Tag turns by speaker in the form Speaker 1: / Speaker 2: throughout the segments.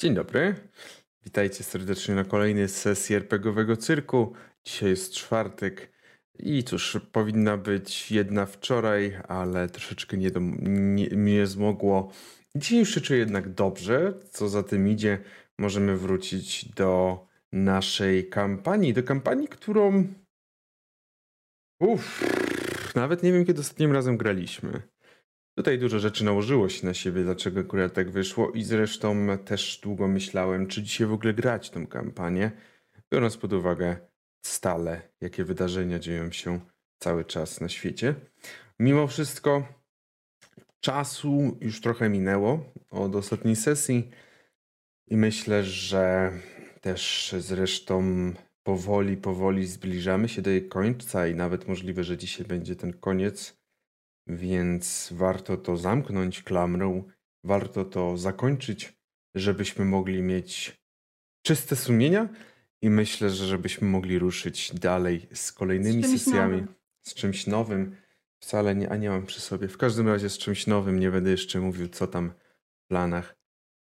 Speaker 1: Dzień dobry. Witajcie serdecznie na kolejnej sesji RPGowego cyrku. Dzisiaj jest czwartek i cóż, powinna być jedna wczoraj, ale troszeczkę nie, do, nie, nie zmogło. Dzisiaj już się czuję jednak dobrze. Co za tym idzie, możemy wrócić do naszej kampanii. Do kampanii, którą. Uff, nawet nie wiem, kiedy ostatnim razem graliśmy. Tutaj dużo rzeczy nałożyło się na siebie, dlaczego akurat tak wyszło i zresztą też długo myślałem, czy dzisiaj w ogóle grać tą kampanię, biorąc pod uwagę stale, jakie wydarzenia dzieją się cały czas na świecie. Mimo wszystko czasu już trochę minęło od ostatniej sesji i myślę, że też zresztą powoli, powoli zbliżamy się do jej końca i nawet możliwe, że dzisiaj będzie ten koniec więc warto to zamknąć klamrą, warto to zakończyć, żebyśmy mogli mieć czyste sumienia i myślę, że żebyśmy mogli ruszyć dalej z kolejnymi
Speaker 2: Z
Speaker 1: sesjami,
Speaker 2: nowym.
Speaker 1: z czymś nowym. Wcale nie, a nie mam przy sobie. W każdym razie z czymś nowym, nie będę jeszcze mówił, co tam w planach.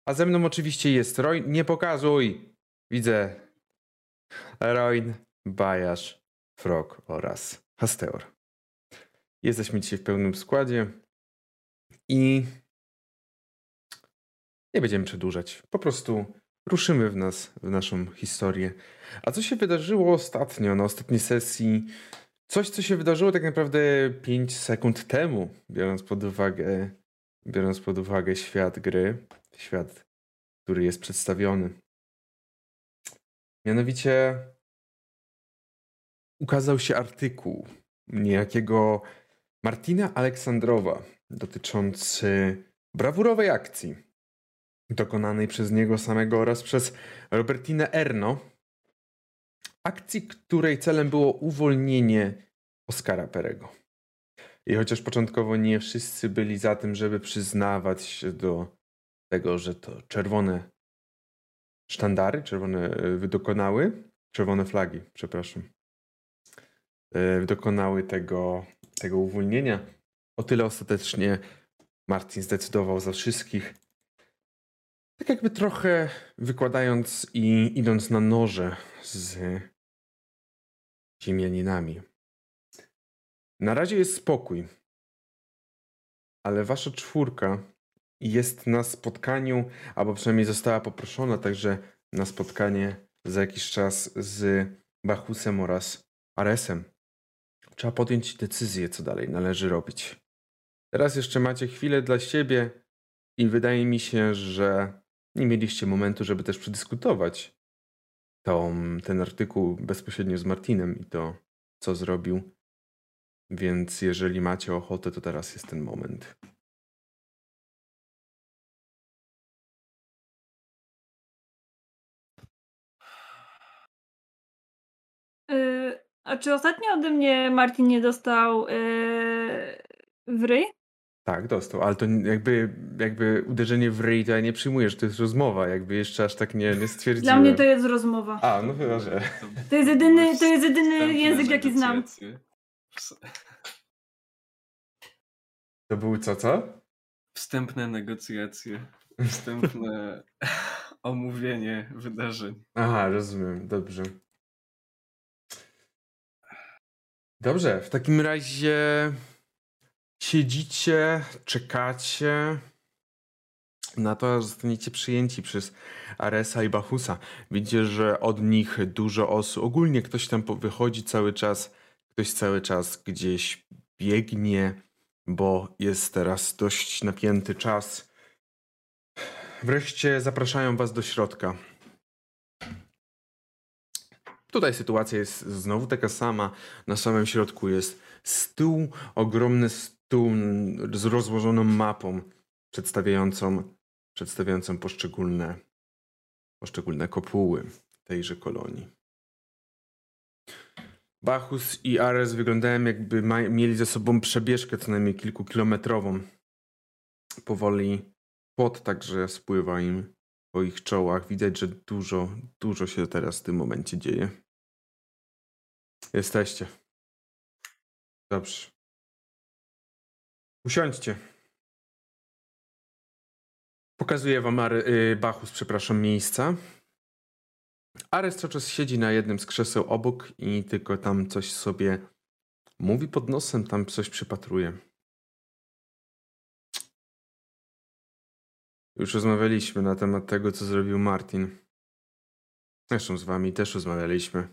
Speaker 1: A ze mną oczywiście jest Roin. Nie pokazuj! Widzę Roin, Bajasz, Frog oraz Hasteor. Jesteśmy dzisiaj w pełnym składzie i nie będziemy przedłużać. Po prostu ruszymy w nas, w naszą historię. A co się wydarzyło ostatnio, na ostatniej sesji? Coś, co się wydarzyło tak naprawdę 5 sekund temu, biorąc pod uwagę, biorąc pod uwagę świat gry, świat, który jest przedstawiony. Mianowicie ukazał się artykuł niejakiego Martina Aleksandrowa dotyczący brawurowej akcji dokonanej przez niego samego oraz przez Robertinę Erno. Akcji, której celem było uwolnienie Oskara Perego. I chociaż początkowo nie wszyscy byli za tym, żeby przyznawać się do tego, że to czerwone sztandary, czerwone y, dokonały, czerwone flagi, przepraszam, y, dokonały tego tego uwolnienia. O tyle ostatecznie Martin zdecydował za wszystkich. Tak jakby trochę wykładając i idąc na noże z ziemianinami. Na razie jest spokój, ale wasza czwórka jest na spotkaniu, albo przynajmniej została poproszona także na spotkanie za jakiś czas z Bachusem oraz Aresem. Trzeba podjąć decyzję, co dalej należy robić. Teraz jeszcze macie chwilę dla siebie i wydaje mi się, że nie mieliście momentu, żeby też przedyskutować tą, ten artykuł bezpośrednio z Martinem i to, co zrobił. Więc jeżeli macie ochotę, to teraz jest ten moment.
Speaker 2: Y, a czy ostatnio ode mnie Martin nie dostał yy, w ryj?
Speaker 1: Tak, dostał, ale to jakby, jakby uderzenie w ryj to ja nie przyjmuję, że to jest rozmowa, jakby jeszcze aż tak nie, nie stwierdziłem.
Speaker 2: Dla mnie to jest rozmowa.
Speaker 1: A, no chyba, że...
Speaker 2: To jest jedyny, to jest jedyny język, jaki znam.
Speaker 1: To były co, co?
Speaker 3: Wstępne negocjacje. Wstępne omówienie wydarzeń.
Speaker 1: Aha, rozumiem, dobrze. Dobrze, w takim razie siedzicie, czekacie na to, aż zostaniecie przyjęci przez Aresa i Bachusa. Widzicie, że od nich dużo osób, ogólnie ktoś tam wychodzi cały czas, ktoś cały czas gdzieś biegnie, bo jest teraz dość napięty czas. Wreszcie zapraszają was do środka. Tutaj sytuacja jest znowu taka sama. Na samym środku jest stół, ogromny stół z rozłożoną mapą przedstawiającą, przedstawiającą poszczególne, poszczególne kopuły tejże kolonii. Bachus i Ares wyglądają jakby mieli ze sobą przebieżkę co najmniej kilkukilometrową. Powoli pot także spływa im po ich czołach. Widać, że dużo, dużo się teraz w tym momencie dzieje. Jesteście. Dobrze. Usiądźcie. Pokazuję wam Ary, y, Bachus, przepraszam, miejsca. Ares cały czas siedzi na jednym z krzeseł obok i tylko tam coś sobie mówi pod nosem, tam coś przypatruje. Już rozmawialiśmy na temat tego, co zrobił Martin. Zresztą z wami też rozmawialiśmy.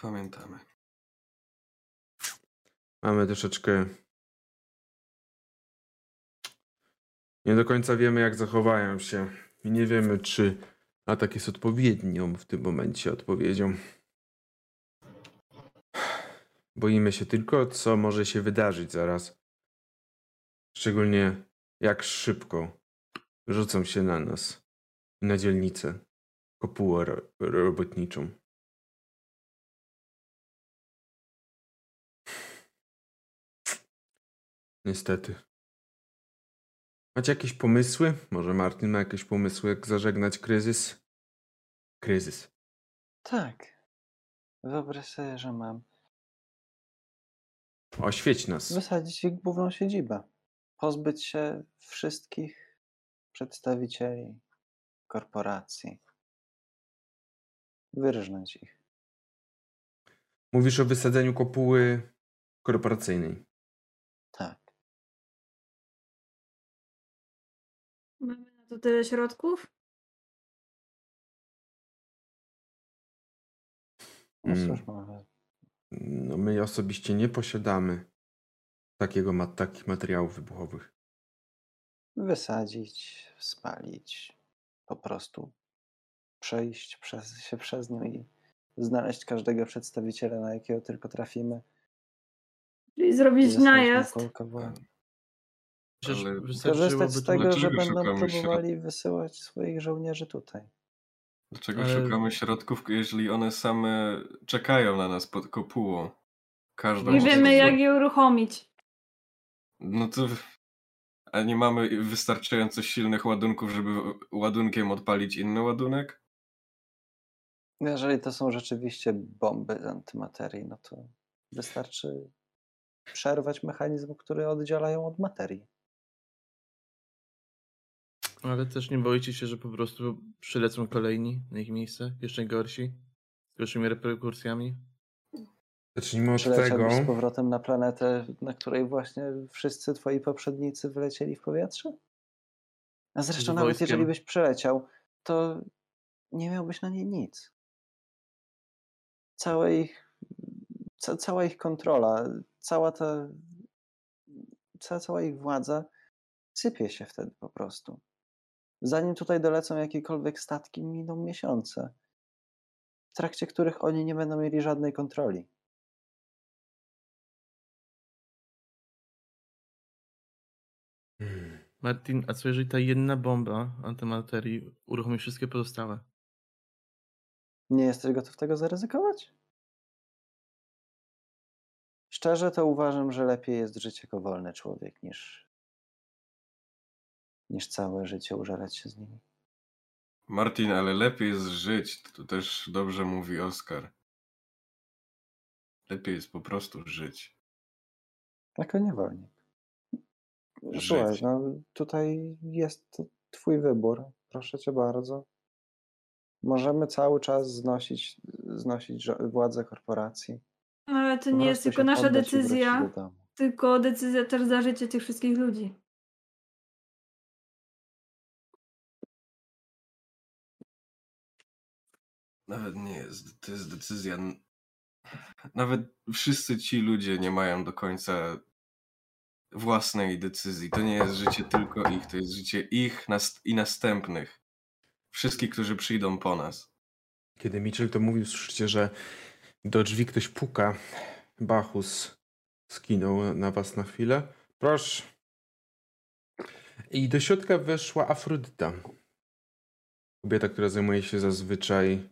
Speaker 3: Pamiętamy.
Speaker 1: Mamy troszeczkę. Nie do końca wiemy, jak zachowają się. I nie wiemy, czy atak jest odpowiednią w tym momencie odpowiedzią. Boimy się tylko, co może się wydarzyć zaraz. Szczególnie jak szybko rzucą się na nas i na dzielnicę, kopułę ro robotniczą. Niestety. Macie jakieś pomysły? Może Martin ma jakieś pomysły, jak zażegnać kryzys? Kryzys.
Speaker 4: Tak. Wyobraź sobie, że mam
Speaker 1: Oświeć nas.
Speaker 4: wysadzić ich główną siedzibę. Pozbyć się wszystkich przedstawicieli korporacji. Wyrżnąć ich.
Speaker 1: Mówisz o wysadzeniu kopuły korporacyjnej.
Speaker 4: Tak.
Speaker 2: Mamy na to tyle środków?
Speaker 4: No cóż, może
Speaker 1: No my osobiście nie posiadamy takiego ma takich materiałów wybuchowych.
Speaker 4: wysadzić, spalić, po prostu przejść przez, się przez nią i znaleźć każdego przedstawiciela, na jakiego tylko trafimy.
Speaker 2: Czyli
Speaker 4: i
Speaker 2: zrobić najazd.
Speaker 3: Ale
Speaker 4: Korzystać z tego, że będą próbowali wysyłać swoich żołnierzy tutaj.
Speaker 3: Dlaczego
Speaker 5: Ale-
Speaker 3: szukamy środków, jeżeli one same czekają na nas pod kopułą? Każdą
Speaker 2: Nie wiemy, jak je uruchomić.
Speaker 3: No to. A nie mamy wystarczająco silnych ładunków, żeby ładunkiem odpalić inny ładunek?
Speaker 4: Jeżeli to są rzeczywiście bomby z antymaterii, no to wystarczy przerwać mechanizm, który oddzielają od materii.
Speaker 5: Ale też nie boicie się, że po prostu przylecą kolejni na ich miejsce, jeszcze gorsi, z gorszymi reperkusjami?
Speaker 1: Zacznijmy od tego.
Speaker 4: Przyleciałbyś z powrotem na planetę, na której właśnie wszyscy twoi poprzednicy wylecieli w powietrze? A zresztą nawet
Speaker 5: wojskiem.
Speaker 4: jeżeli byś przyleciał, to nie miałbyś na niej nic. Całe ich, ca, cała ich kontrola, cała ta, cała, cała ich władza sypie się wtedy po prostu. Zanim tutaj dolecą jakiekolwiek statki, miną miesiące, w trakcie których oni nie będą mieli żadnej kontroli.
Speaker 5: Martin, a co jeżeli ta jedna bomba antymaterii uruchomi wszystkie pozostałe?
Speaker 4: Nie jesteś gotów tego zaryzykować? Szczerze to uważam, że lepiej jest żyć jako wolny człowiek niż, niż całe życie użalać się z nimi.
Speaker 3: Martin, ale lepiej jest żyć. To też dobrze mówi Oskar. Lepiej jest po prostu żyć.
Speaker 4: Jako niewolnik. Słuchaj, no tutaj jest twój wybór. Proszę cię bardzo. Możemy cały czas znosić, znosić władzę korporacji.
Speaker 2: Ale to
Speaker 4: Po
Speaker 2: nie jest tylko nasza decyzja, tylko decyzja też za życie tych wszystkich ludzi.
Speaker 3: Nawet nie jest. To jest decyzja. Nawet wszyscy ci ludzie nie mają do końca własnej decyzji. To nie jest życie tylko ich, to jest życie ich nas i następnych. Wszystkich, którzy przyjdą po nas.
Speaker 1: Kiedy Mitchell to mówił, słyszycie, że do drzwi ktoś puka. Bachus skinął na was na chwilę. Proszę. I do środka weszła Afrodyta. Kobieta, która zajmuje się zazwyczaj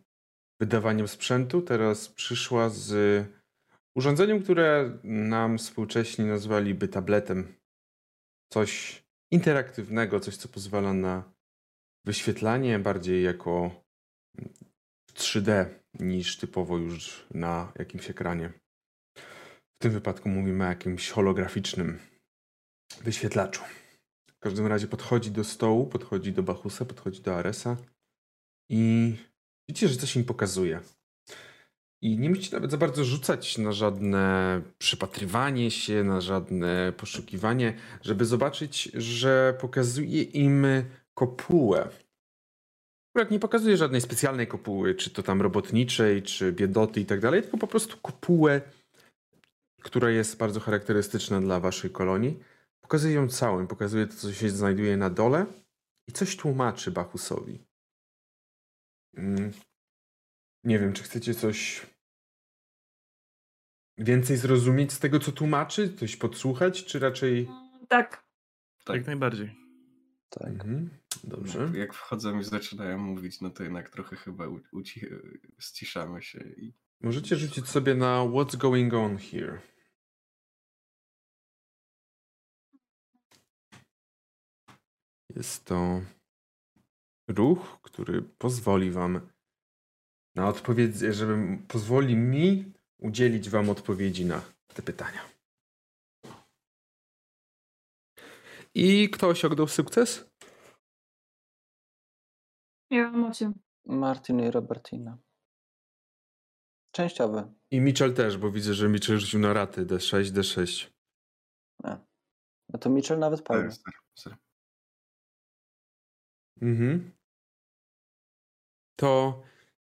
Speaker 1: wydawaniem sprzętu, teraz przyszła z urządzeniem, które nam współcześni nazwaliby tabletem. Coś interaktywnego, coś, co pozwala na wyświetlanie bardziej jako 3D niż typowo już na jakimś ekranie. W tym wypadku mówimy o jakimś holograficznym. wyświetlaczu. W każdym razie podchodzi do stołu, podchodzi do Bachusa, podchodzi do Aresa i widzicie, że coś im pokazuje. I nie musicie nawet za bardzo rzucać na żadne przypatrywanie się, na żadne poszukiwanie, żeby zobaczyć, że pokazuje im kopułę. Akurat nie pokazuje żadnej specjalnej kopuły, czy to tam robotniczej, czy biedoty i tak dalej, tylko po prostu kopułę, która jest bardzo charakterystyczna dla waszej kolonii. Pokazuje ją całą, pokazuje to, co się znajduje na dole i coś tłumaczy Bachusowi. Mm. Nie wiem, czy chcecie coś więcej zrozumieć z tego, co tłumaczy? Coś podsłuchać, czy raczej...
Speaker 2: Tak.
Speaker 3: Tak.
Speaker 5: Jak najbardziej.
Speaker 4: Tak.
Speaker 1: Mhm. Dobrze.
Speaker 3: Jak, jak wchodzą i zaczynają mówić, no to jednak trochę chyba u, uci, ściszamy się i
Speaker 1: Możecie rzucić sobie na What's Going On Here. Jest to ruch, który pozwoli wam na odpowiedź, żeby pozwoli mi udzielić wam odpowiedzi na te pytania. I kto osiągnął sukces?
Speaker 2: Ja mam 8.
Speaker 4: Martin i Robertina. Częściowy.
Speaker 1: I Mitchell też, bo widzę, że Mitchell rzucił na raty D6, D6.
Speaker 4: No to Mitchell nawet
Speaker 3: Tak, ser, ser.
Speaker 1: Mhm. To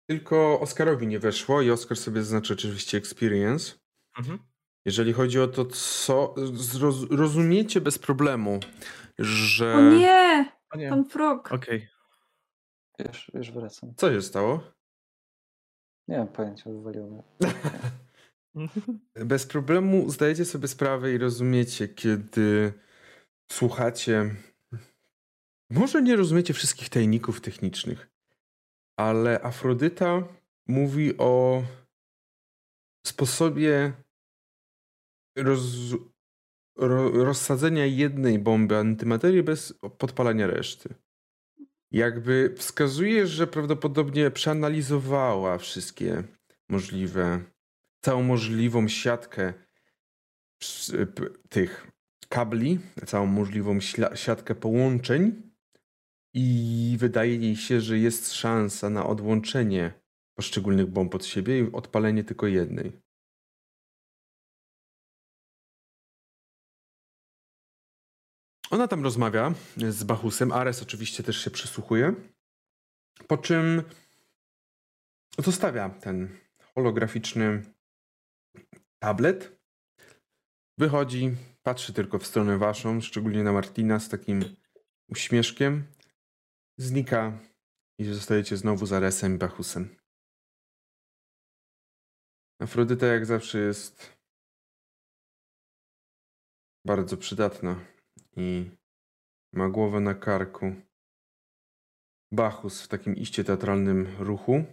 Speaker 1: tylko Oscarowi nie weszło i Oscar sobie zaznaczy oczywiście experience.
Speaker 5: Mhm.
Speaker 1: Jeżeli chodzi o to, co zroz, rozumiecie bez problemu, że...
Speaker 2: O nie!
Speaker 5: O nie.
Speaker 2: Pan Frog.
Speaker 5: Okej.
Speaker 4: Już, już wracam.
Speaker 1: Co się stało?
Speaker 4: Nie mam pojęcia, wywaliło mnie.
Speaker 1: Bez problemu zdajecie sobie sprawę i rozumiecie, kiedy słuchacie. Może nie rozumiecie wszystkich tajników technicznych, ale Afrodyta mówi o sposobie roz, ro, rozsadzenia jednej bomby antymaterii bez podpalania reszty. Jakby wskazuje, że prawdopodobnie przeanalizowała wszystkie możliwe całą możliwą siatkę tych kabli, całą możliwą siatkę połączeń i wydaje jej się, że jest szansa na odłączenie poszczególnych bomb od siebie i odpalenie tylko jednej. Ona tam rozmawia z Bachusem. Ares oczywiście też się przysłuchuje. Po czym zostawia ten holograficzny tablet. Wychodzi, patrzy tylko w stronę waszą, szczególnie na Martina z takim uśmieszkiem. Znika i zostajecie znowu z Aresem i Bachusem. Afrodyta jak zawsze jest bardzo przydatna i ma głowę na karku. Bachus w takim iście teatralnym ruchu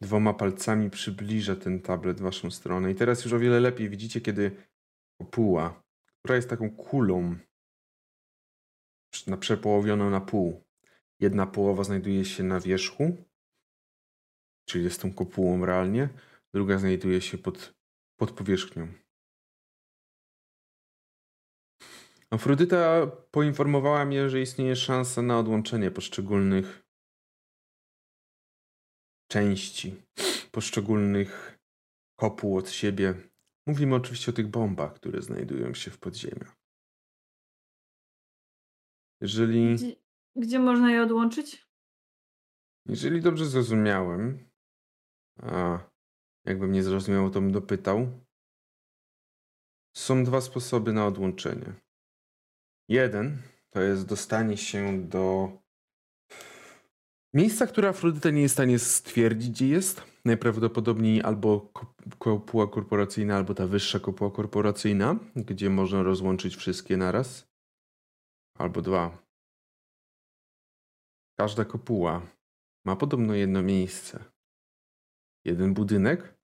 Speaker 1: dwoma palcami przybliża ten tablet w waszą stronę. I teraz już o wiele lepiej widzicie, kiedy kopuła, która jest taką kulą na przepołowioną na pół. Jedna połowa znajduje się na wierzchu, czyli jest tą kopułą realnie, druga znajduje się pod, pod powierzchnią. Afrodyta poinformowała mnie, że istnieje szansa na odłączenie poszczególnych części, poszczególnych kopuł od siebie. Mówimy oczywiście o tych bombach, które znajdują się w podziemiach. Jeżeli,
Speaker 2: Gdzie, można je odłączyć?
Speaker 1: jeżeli dobrze zrozumiałem, a jakbym nie zrozumiał, to bym dopytał, są dwa sposoby na odłączenie. Jeden to jest dostanie się do miejsca, które Afrodyta nie jest w stanie stwierdzić, gdzie jest. Najprawdopodobniej albo ko- kopuła korporacyjna, albo ta wyższa kopuła korporacyjna, gdzie można rozłączyć wszystkie naraz. Albo dwa. Każda kopuła ma podobno jedno miejsce. Jeden budynek,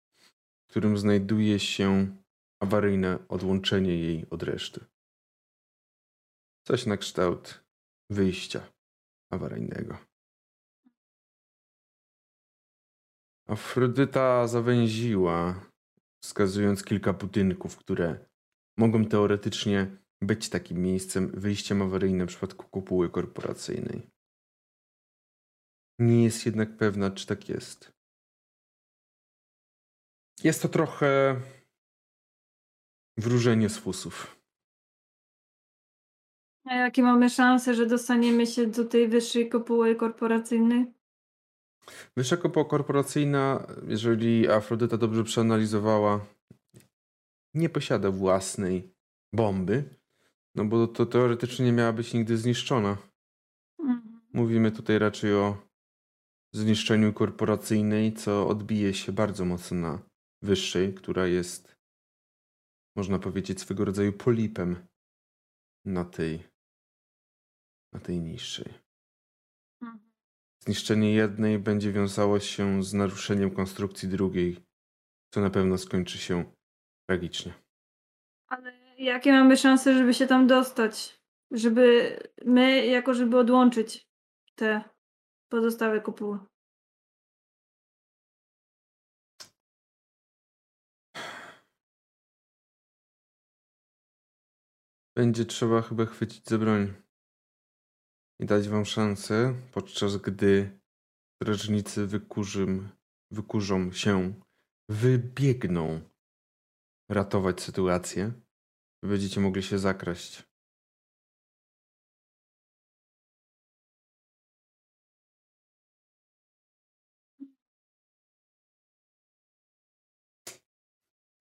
Speaker 1: w którym znajduje się awaryjne odłączenie jej od reszty. Coś na kształt wyjścia awaryjnego. Afrodyta zawęziła, wskazując kilka budynków, które mogą teoretycznie być takim miejscem, wyjściem awaryjnym w przypadku kopuły korporacyjnej. Nie jest jednak pewna, czy tak jest. Jest to trochę wróżenie z fusów.
Speaker 2: A jakie mamy szanse, że dostaniemy się do tej wyższej kopuły korporacyjnej?
Speaker 1: Wyższa kopuła korporacyjna, jeżeli Afrodyta dobrze przeanalizowała, nie posiada własnej bomby, no bo to teoretycznie nie miała być nigdy zniszczona.
Speaker 2: Mhm.
Speaker 1: Mówimy tutaj raczej o zniszczeniu korporacyjnej, co odbije się bardzo mocno na wyższej, która jest, można powiedzieć, swego rodzaju polipem na tej, na tej niższej.
Speaker 2: Mhm.
Speaker 1: Zniszczenie jednej będzie wiązało się z naruszeniem konstrukcji drugiej, co na pewno skończy się tragicznie.
Speaker 2: Ale jakie mamy szanse, żeby się tam dostać? Żeby my, jako żeby odłączyć te pozostałe kopuły.
Speaker 1: Będzie trzeba chyba chwycić za broń i dać wam szansę, podczas gdy strażnicy wykurzym, wykurzą się, wybiegną ratować sytuację, będziecie mogli się zakraść.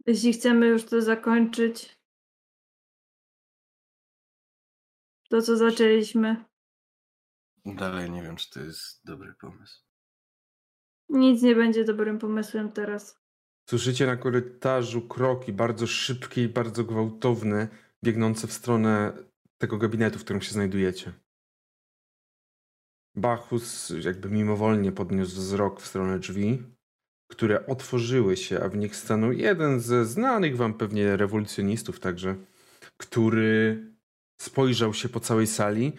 Speaker 2: Jeśli chcemy już to zakończyć, to co zaczęliśmy,
Speaker 3: Dalej nie wiem, czy to jest dobry pomysł.
Speaker 2: nic nie będzie dobrym pomysłem teraz.
Speaker 1: Słyszycie na korytarzu kroki bardzo szybkie i bardzo gwałtowne, biegnące w stronę tego gabinetu, w którym się znajdujecie. Bachus jakby mimowolnie podniósł wzrok w stronę drzwi, które otworzyły się, a w nich stanął jeden ze znanych wam pewnie rewolucjonistów także, który spojrzał się po całej sali,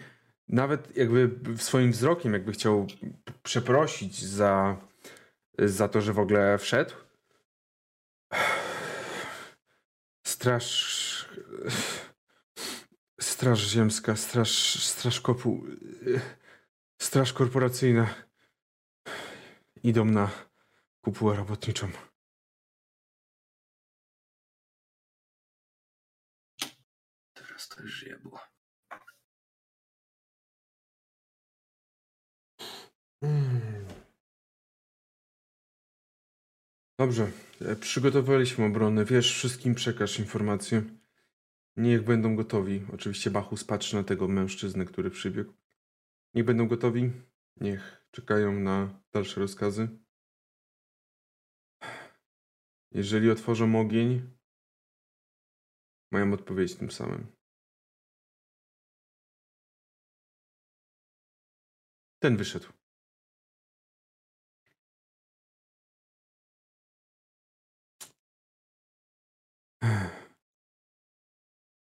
Speaker 1: nawet jakby swoim wzrokiem jakby chciał przeprosić za, za to, że w ogóle wszedł. Straż. Straż Ziemska, Straż, straż Kopu. Straż Korporacyjna. Idą na kupułę robotniczą.
Speaker 3: Teraz to już jebło.
Speaker 1: Mm. Dobrze, e, przygotowaliśmy obronę. Wiesz, wszystkim przekaż informację. Niech będą gotowi. Oczywiście Bachus patrzy na tego mężczyznę, który przybiegł. Niech będą gotowi. Niech czekają na dalsze rozkazy. Jeżeli otworzą ogień, mają odpowiedzieć tym samym. Ten wyszedł.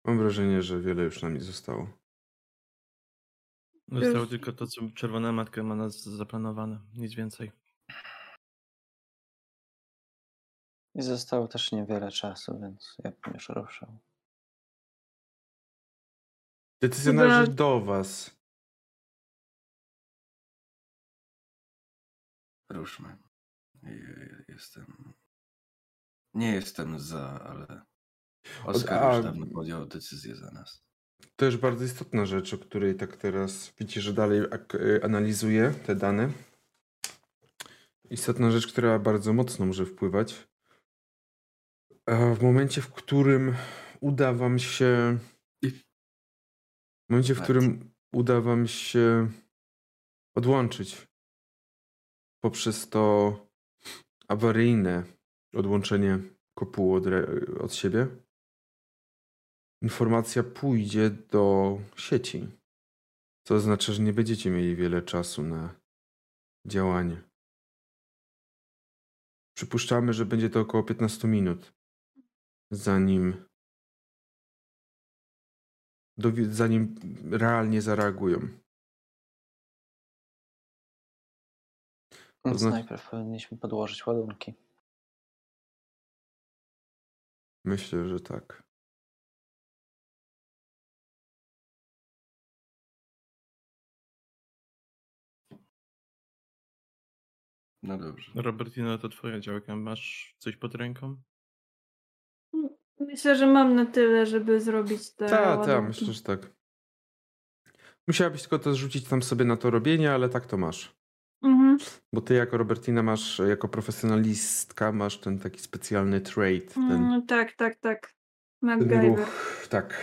Speaker 1: Mam wrażenie, że wiele już nam nie zostało.
Speaker 5: Zostało
Speaker 2: Już-
Speaker 5: tylko to, co Czerwona Matka ma nas zaplanowane. Nic więcej.
Speaker 4: I zostało też niewiele czasu, więc ja bym już ruszał.
Speaker 1: Decyzja
Speaker 2: Chyba-
Speaker 1: należy do was.
Speaker 3: Ruszmy. Je- Jestem. Nie jestem za, ale. Oskar
Speaker 1: a-
Speaker 3: już dawno podjął decyzję za nas.
Speaker 1: To już bardzo istotna rzecz, o której tak teraz widzicie, że dalej y, analizuję te dane. Istotna rzecz, która bardzo mocno może wpływać. W momencie, w którym uda wam się. W momencie, w którym uda wam się odłączyć poprzez to awaryjne odłączenie kopuły od, od siebie, informacja pójdzie do sieci. Co oznacza, że nie będziecie mieli wiele czasu na działanie. Przypuszczamy, że będzie to około 15 minut, zanim zanim realnie zareagują.
Speaker 4: Więc
Speaker 1: znaczy...
Speaker 4: najpierw powinniśmy podłożyć ładunki.
Speaker 1: Myślę, że tak.
Speaker 3: No dobrze.
Speaker 5: Robertina, to twoja działka. Masz coś pod ręką?
Speaker 2: Myślę, że mam na tyle, żeby zrobić te
Speaker 1: Tak, tak, myślę, że tak. Musiałabyś tylko to zrzucić tam sobie na to robienie, ale tak to masz.
Speaker 2: Mhm.
Speaker 1: Bo ty jako Robertina masz, jako profesjonalistka masz ten taki specjalny trait, ten,
Speaker 2: Mm, tak, tak, tak.
Speaker 1: ten
Speaker 2: MacGyver.
Speaker 1: ruch. Tak.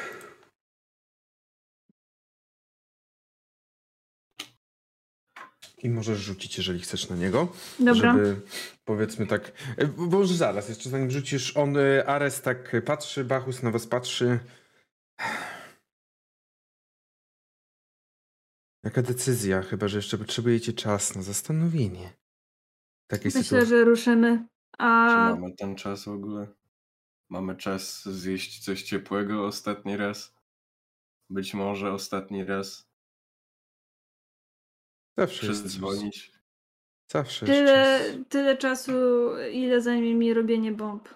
Speaker 1: I możesz rzucić, jeżeli chcesz na niego.
Speaker 2: Dobra.
Speaker 1: Żeby powiedzmy tak. e, bo Może zaraz, jeszcze zanim rzucisz, on, e, Ares tak patrzy, Bachus na was patrzy. Jaka decyzja? Chyba, że jeszcze potrzebujecie czas na zastanowienie. Takiej
Speaker 2: Myślę,
Speaker 1: sytuacji.
Speaker 2: że ruszymy.
Speaker 3: Czy
Speaker 2: A
Speaker 3: mamy ten czas w ogóle? Mamy czas zjeść coś ciepłego ostatni raz? Być może ostatni raz
Speaker 1: Zawsze jest, czas.
Speaker 3: przedzwonić.
Speaker 1: Zawsze jest
Speaker 2: tyle,
Speaker 1: czas.
Speaker 2: tyle czasu, ile zajmie mi robienie bomb.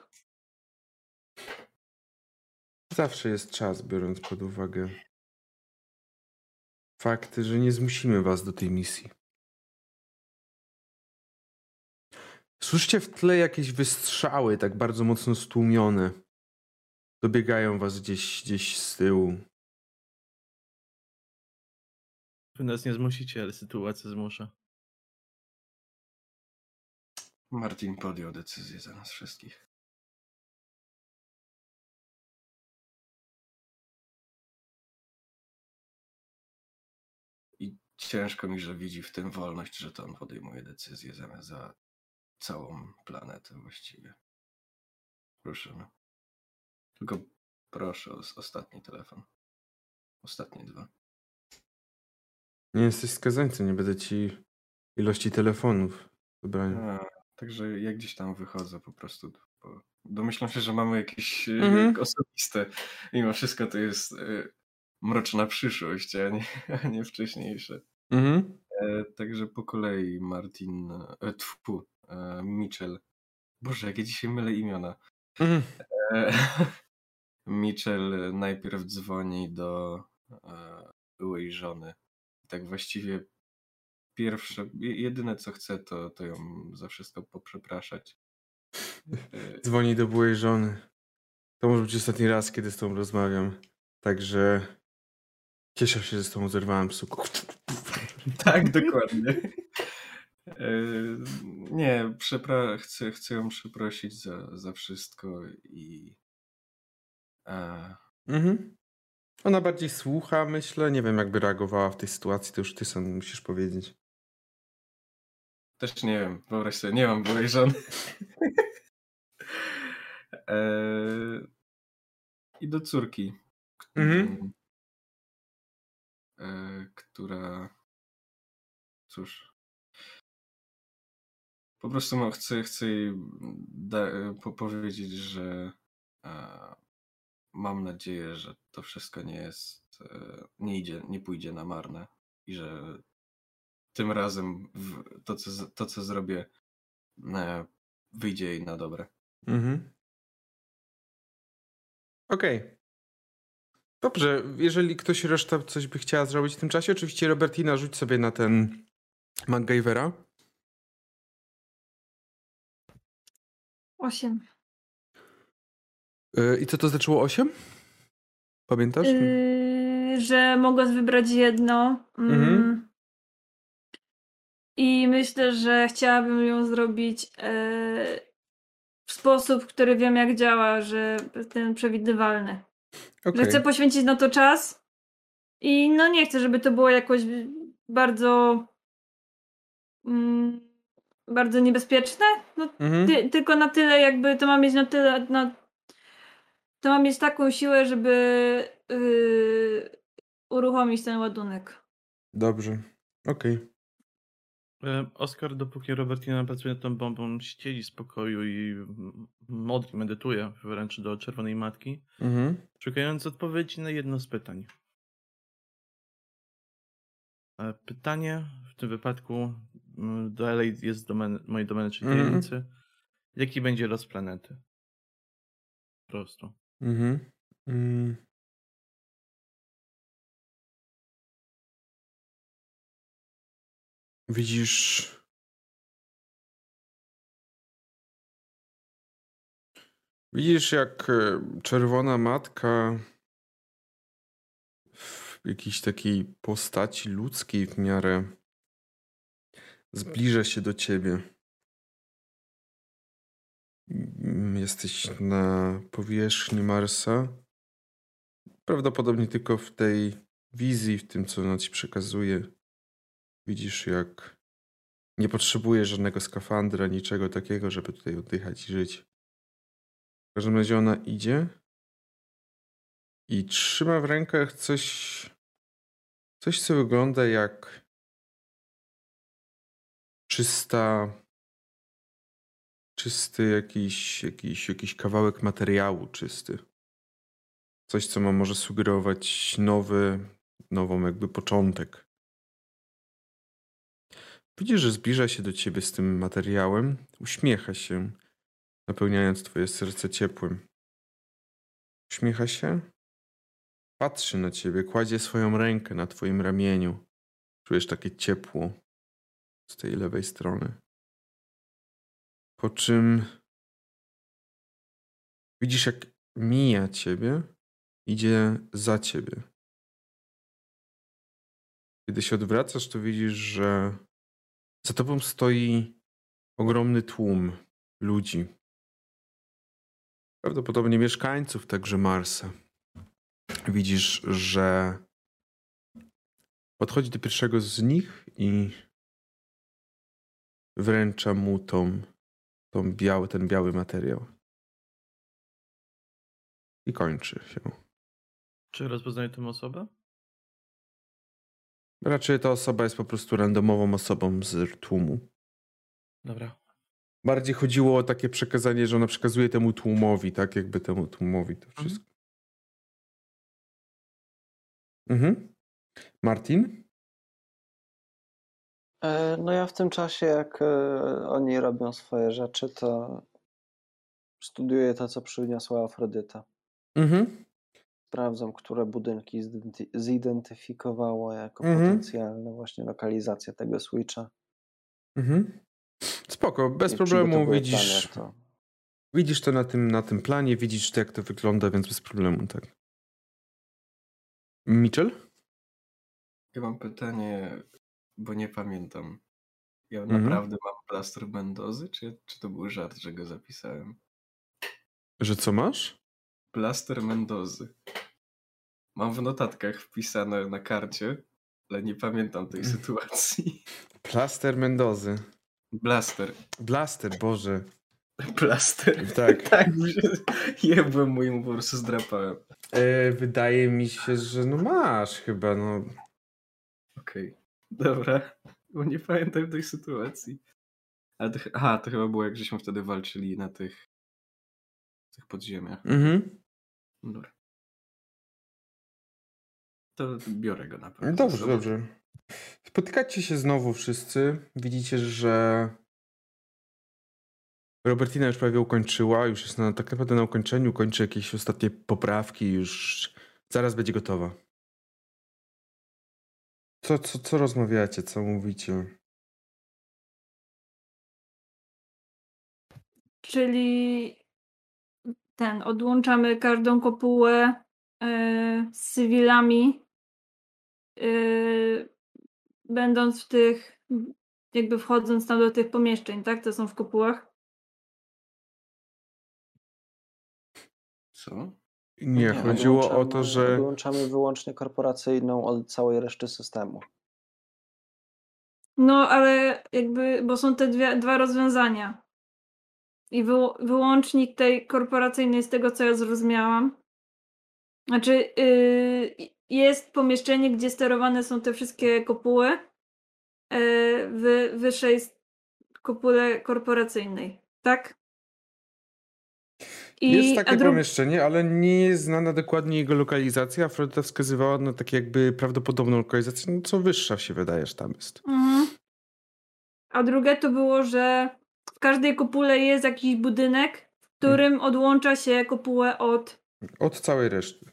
Speaker 1: Zawsze jest czas, biorąc pod uwagę fakty, że nie zmusimy was do tej misji. Słyszycie w tle jakieś wystrzały, tak bardzo mocno stłumione. Dobiegają was gdzieś, gdzieś z tyłu.
Speaker 5: Wy nas nie zmusicie, ale sytuacja zmusza.
Speaker 3: Martin podjął decyzję za nas wszystkich. I ciężko mi, że widzi w tym wolność, że to on podejmuje decyzję zamiast za całą planetę właściwie. Ruszymy. Tylko proszę o ostatni telefon. Ostatnie dwa.
Speaker 1: Nie jesteś skazańcem, nie będę ci ilości telefonów wybrania.
Speaker 3: A, także jak gdzieś tam wychodzę po prostu. Bo domyślam się, że mamy jakieś e,
Speaker 1: Mhm.
Speaker 3: osobiste. Mimo wszystko to jest e, mroczna przyszłość, a nie, a nie wcześniejsze.
Speaker 1: Mhm.
Speaker 3: E, także po kolei Martin, e, tfu, e, Mitchell. Boże, jak ja dzisiaj mylę imiona.
Speaker 1: Mhm.
Speaker 3: E, Mitchell najpierw dzwoni do byłej żony. Tak właściwie pierwsze, je- jedyne co chce, to, to ją za wszystko poprzepraszać.
Speaker 1: Dzwoni do byłej żony. To może być ostatni raz, kiedy z tobą rozmawiam. Także cieszę się, że z tobą zerwałem suku.
Speaker 3: Tak, dokładnie. E, Nie, przepra- chcę, chcę ją przeprosić za, za wszystko i. A,
Speaker 1: Mhm. Ona bardziej słucha, myślę. Nie wiem, jakby reagowała w tej sytuacji, to już ty sam musisz powiedzieć.
Speaker 3: też nie wiem, wyobraź sobie, nie mam byłej żony. E, I do córki.
Speaker 1: Mhm.
Speaker 3: e, która. Cóż. Po prostu chcę, chcę jej da, po, powiedzieć, że e, mam nadzieję, że to wszystko nie jest, e, nie idzie, nie pójdzie na marne i że tym razem w, to, co, to, co zrobię, e, wyjdzie jej na dobre.
Speaker 1: Mhm. Okej. Dobrze, jeżeli ktoś reszta coś by chciała zrobić w tym czasie, oczywiście Robertina rzuć sobie na ten MacGyvera.
Speaker 2: Osiem.
Speaker 1: Yy, I co to znaczyło 8? Pamiętasz?
Speaker 2: Yy, że mogę wybrać jedno. Mm.
Speaker 1: Mhm.
Speaker 2: I myślę, że chciałabym ją zrobić e, w sposób, który wiem jak działa, że ten przewidywalny.
Speaker 1: Okej.
Speaker 2: Że chcę poświęcić na to czas i no nie chcę, żeby to było jakoś bardzo mm, bardzo niebezpieczne. No,
Speaker 1: Mhm.
Speaker 2: ty, tylko na tyle jakby to ma mieć na tyle na, to ma mieć taką siłę, żeby yy, uruchomić ten ładunek.
Speaker 1: Dobrze. Okej.
Speaker 5: E, Oskar, dopóki Robertina pracuje nad tą bombą, siedzi spokoju i modli, medytuje wręcz do Czerwonej Matki,
Speaker 1: Mhm.
Speaker 5: szukając odpowiedzi na jedno z pytań. E, Pytanie w tym wypadku dalej jest domen, mojej domeny, czyli
Speaker 1: Mhm.
Speaker 5: tajemnicy. Jaki będzie los planety? Po prostu.
Speaker 1: Mhm. Mm. Widzisz. Widzisz, jak e, czerwona matka w jakiejś takiej postaci ludzkiej w miarę zbliża się do ciebie. Mm, Jesteś na powierzchni Marsa. Prawdopodobnie tylko w tej wizji, w tym, co ona ci przekazuje. Widzisz, jak nie potrzebuje żadnego skafandra, niczego takiego, żeby tutaj oddychać i żyć. W każdym razie ona idzie i trzyma w rękach coś, coś co wygląda jak czysta, czysty jakiś, jakiś, jakiś kawałek materiału czysty. Coś, co ma może sugerować nowy, nową jakby początek. Widzisz, że zbliża się do ciebie z tym materiałem, uśmiecha się, napełniając twoje serce ciepłem. Uśmiecha się, patrzy na ciebie, kładzie swoją rękę na twoim ramieniu. Czujesz takie ciepło z tej lewej strony. Po czym widzisz, jak mija ciebie, idzie za ciebie. Kiedy się odwracasz, to widzisz, że za tobą stoi ogromny tłum ludzi. Prawdopodobnie mieszkańców także Marsa. Widzisz, że podchodzi do pierwszego z nich i wręcza mu tą, tą biały, ten biały materiał. I kończy się.
Speaker 5: Czy rozpoznaję tę osobę?
Speaker 1: Raczej ta osoba jest po prostu randomową osobą z tłumu.
Speaker 5: Dobra.
Speaker 1: Bardziej chodziło o takie przekazanie, że ona przekazuje temu tłumowi, tak? Jakby temu tłumowi to wszystko. Mhm. Martin?
Speaker 4: E, No ja w tym czasie, jak e, oni robią swoje rzeczy, to studiuję to, co przyniosła Afrodyta.
Speaker 1: Mhm.
Speaker 4: Sprawdzam, które budynki zidenty- zidentyfikowało jako
Speaker 1: Mhm.
Speaker 4: potencjalne właśnie lokalizacje tego switcha.
Speaker 1: Mhm. Spoko, bez
Speaker 4: I
Speaker 1: problemu widzisz.
Speaker 4: jak to.
Speaker 1: Widzisz to na tym, na tym planie, widzisz to, jak to wygląda, więc bez problemu, tak. Mitchell?
Speaker 3: Ja mam pytanie, bo nie pamiętam. Ja
Speaker 1: Mhm.
Speaker 3: naprawdę mam plaster Mendozy, czy, czy to był żart, że go zapisałem?
Speaker 1: Że co masz?
Speaker 3: Plaster Mendozy. Mam w notatkach wpisane na karcie, ale nie pamiętam tej
Speaker 1: Mm.
Speaker 3: sytuacji.
Speaker 1: Plaster Mendozy.
Speaker 3: Blaster.
Speaker 1: Blaster, Boże.
Speaker 3: Plaster.
Speaker 1: Tak.
Speaker 3: Tak, jebłem moim po prostu zdrapałem.
Speaker 1: E, wydaje mi się, że no masz chyba, no.
Speaker 3: Okej, dobra. Bo nie pamiętam tej sytuacji. Ale to, aha, to chyba było jak żeśmy wtedy walczyli na tych, tych podziemiach.
Speaker 1: Mhm.
Speaker 3: Dobra. To biorę go na pewno. ze
Speaker 1: Dobrze, dobrze. Spotykacie się znowu wszyscy. Widzicie, że Robertina już prawie ukończyła, już jest na, tak naprawdę na ukończeniu, kończy jakieś ostatnie poprawki, już zaraz będzie gotowa. Co, co, co rozmawiacie, co mówicie?
Speaker 2: Czyli ten, odłączamy każdą kopułę e, z cywilami, e, będąc w tych, jakby wchodząc tam do tych pomieszczeń, tak? To są w kopułach.
Speaker 3: Co?
Speaker 1: Nie, chodziło o to, że
Speaker 4: Odłączamy wyłącznie korporacyjną od całej reszty systemu.
Speaker 2: No, ale jakby, bo są te dwie, dwa rozwiązania. I wyło- wyłącznik tej korporacyjnej, z tego co ja zrozumiałam, znaczy yy, jest pomieszczenie, gdzie sterowane są te wszystkie kopuły yy, w wyższej kopule korporacyjnej, tak?
Speaker 1: Jest
Speaker 2: a
Speaker 1: takie pomieszczenie, ale nie jest znana dokładnie jego lokalizacja. Afrodyta wskazywała na takie jakby prawdopodobną lokalizację, no co wyższa się wydaje, że tam jest.
Speaker 2: Mhm. A drugie to było, że w każdej kopule jest jakiś budynek, w którym odłącza się kopułę od
Speaker 1: Od całej reszty.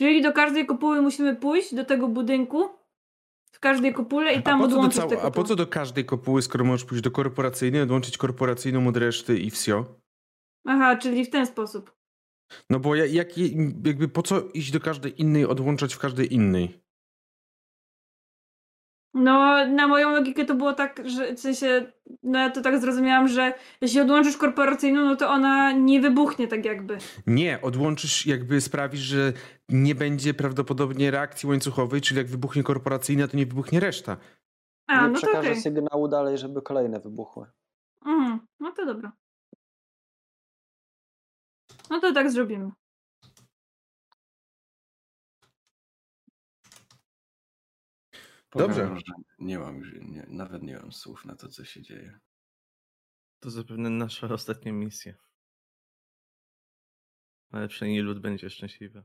Speaker 2: Czyli do każdej kopuły musimy pójść do tego budynku w każdej kopule i tam odłączyć
Speaker 1: cał-
Speaker 2: te
Speaker 1: a po co do każdej kopuły, skoro możesz pójść do korporacyjnej, odłączyć korporacyjną od reszty i wsio?
Speaker 2: Aha, czyli w ten sposób.
Speaker 1: No bo ja- jak, jakby po co iść do każdej innej, odłączać w każdej innej?
Speaker 2: No, na moją logikę to było tak, że w sensie, no ja to tak zrozumiałam, że jeśli odłączysz korporacyjną, no to ona nie wybuchnie tak jakby.
Speaker 1: Nie, odłączysz, jakby sprawisz, że nie będzie prawdopodobnie reakcji łańcuchowej, czyli jak wybuchnie korporacyjna, to nie wybuchnie reszta.
Speaker 2: A,
Speaker 4: nie
Speaker 2: no to
Speaker 4: przekaże
Speaker 2: okej.
Speaker 4: sygnału dalej, żeby kolejne wybuchły.
Speaker 2: Mhm, no to dobra. No to tak zrobimy.
Speaker 1: Dobrze.
Speaker 3: że Nie mam już, nie, nawet nie mam słów na to, co się dzieje.
Speaker 5: To zapewne nasza ostatnia misja. Ale przynajmniej lud będzie szczęśliwy.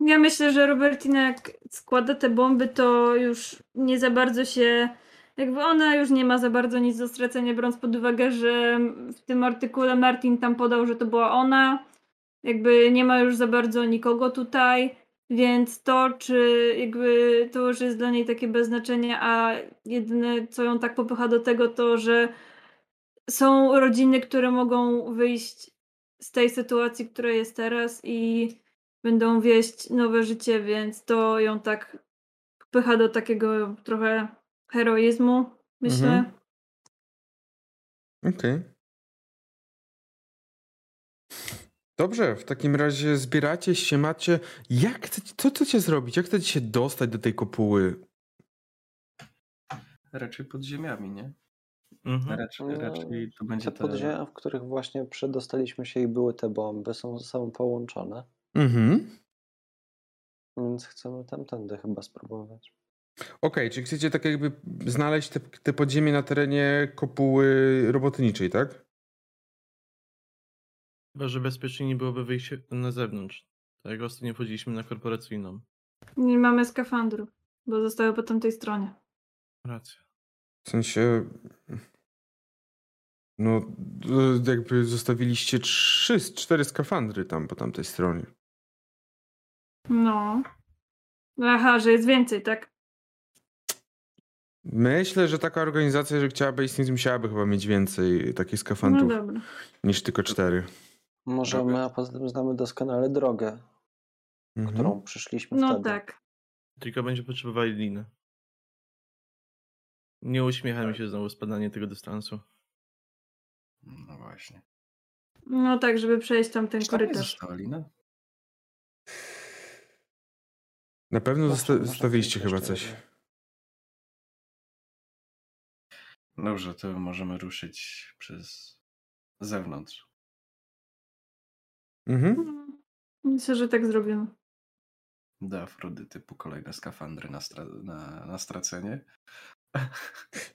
Speaker 2: Ja myślę, że Robertina jak składa te bomby, to już nie za bardzo się. Jakby ona już nie ma za bardzo nic do stracenia, biorąc pod uwagę, że w tym artykule Martin tam podał, że to była ona. Jakby nie ma już za bardzo nikogo tutaj, więc to, czy jakby to już jest dla niej takie bez znaczenia, a jedyne, co ją tak popycha do tego, to, że są rodziny, które mogą wyjść z tej sytuacji, która jest teraz i będą wieść nowe życie, więc to ją tak wpycha do takiego trochę heroizmu, myślę.
Speaker 1: Mhm. Okej. Dobrze, w takim razie zbieracie się, macie. Jak chcecie, co chcecie zrobić? Jak chcecie się dostać do tej kopuły?
Speaker 3: Raczej pod ziemiami, nie?
Speaker 5: Mhm.
Speaker 3: Raczej,
Speaker 4: No,
Speaker 3: raczej to będzie
Speaker 4: Te podziemia, w których właśnie przedostaliśmy się i były te bomby, są ze sobą połączone,
Speaker 1: Mhm.
Speaker 4: więc chcemy tamtędy chyba spróbować.
Speaker 1: Okej, czyli chcecie tak jakby znaleźć te, te podziemie na terenie kopuły robotniczej, tak?
Speaker 5: Chyba, że bezpiecznie nie byłoby wyjście na zewnątrz. Tak jak ostatnio wchodziliśmy na korporacyjną.
Speaker 2: Nie mamy skafandrów, bo zostały po tamtej stronie.
Speaker 5: Racja.
Speaker 1: W sensie. No, d- jakby zostawiliście trzy, cztery skafandry tam po tamtej stronie.
Speaker 2: No. Aha, że jest więcej, tak?
Speaker 1: Myślę, że taka organizacja, że chciałaby istnieć, musiałaby chyba mieć więcej takich
Speaker 2: No
Speaker 1: skafandrów
Speaker 2: dobra.
Speaker 1: niż tylko cztery.
Speaker 4: Możemy, a poza tym znamy doskonale drogę,
Speaker 1: Mhm.
Speaker 4: którą przyszliśmy
Speaker 2: No
Speaker 4: wtedy.
Speaker 2: tak.
Speaker 5: Tylko będzie potrzebowali liny. Nie uśmiecha mi się znowu spadanie tego dystansu.
Speaker 3: No właśnie.
Speaker 2: No tak, żeby przejść tam ten
Speaker 3: Czy tam nie
Speaker 2: korytarz.
Speaker 3: została lina?
Speaker 1: Na pewno zosta- zostawiliście chyba coś.
Speaker 3: Dobrze, to możemy ruszyć przez zewnątrz.
Speaker 1: Mhm.
Speaker 2: No, Myślę, że tak zrobimy.
Speaker 3: Do Afrodyty po kolega skafandry na, stra- na, na stracenie.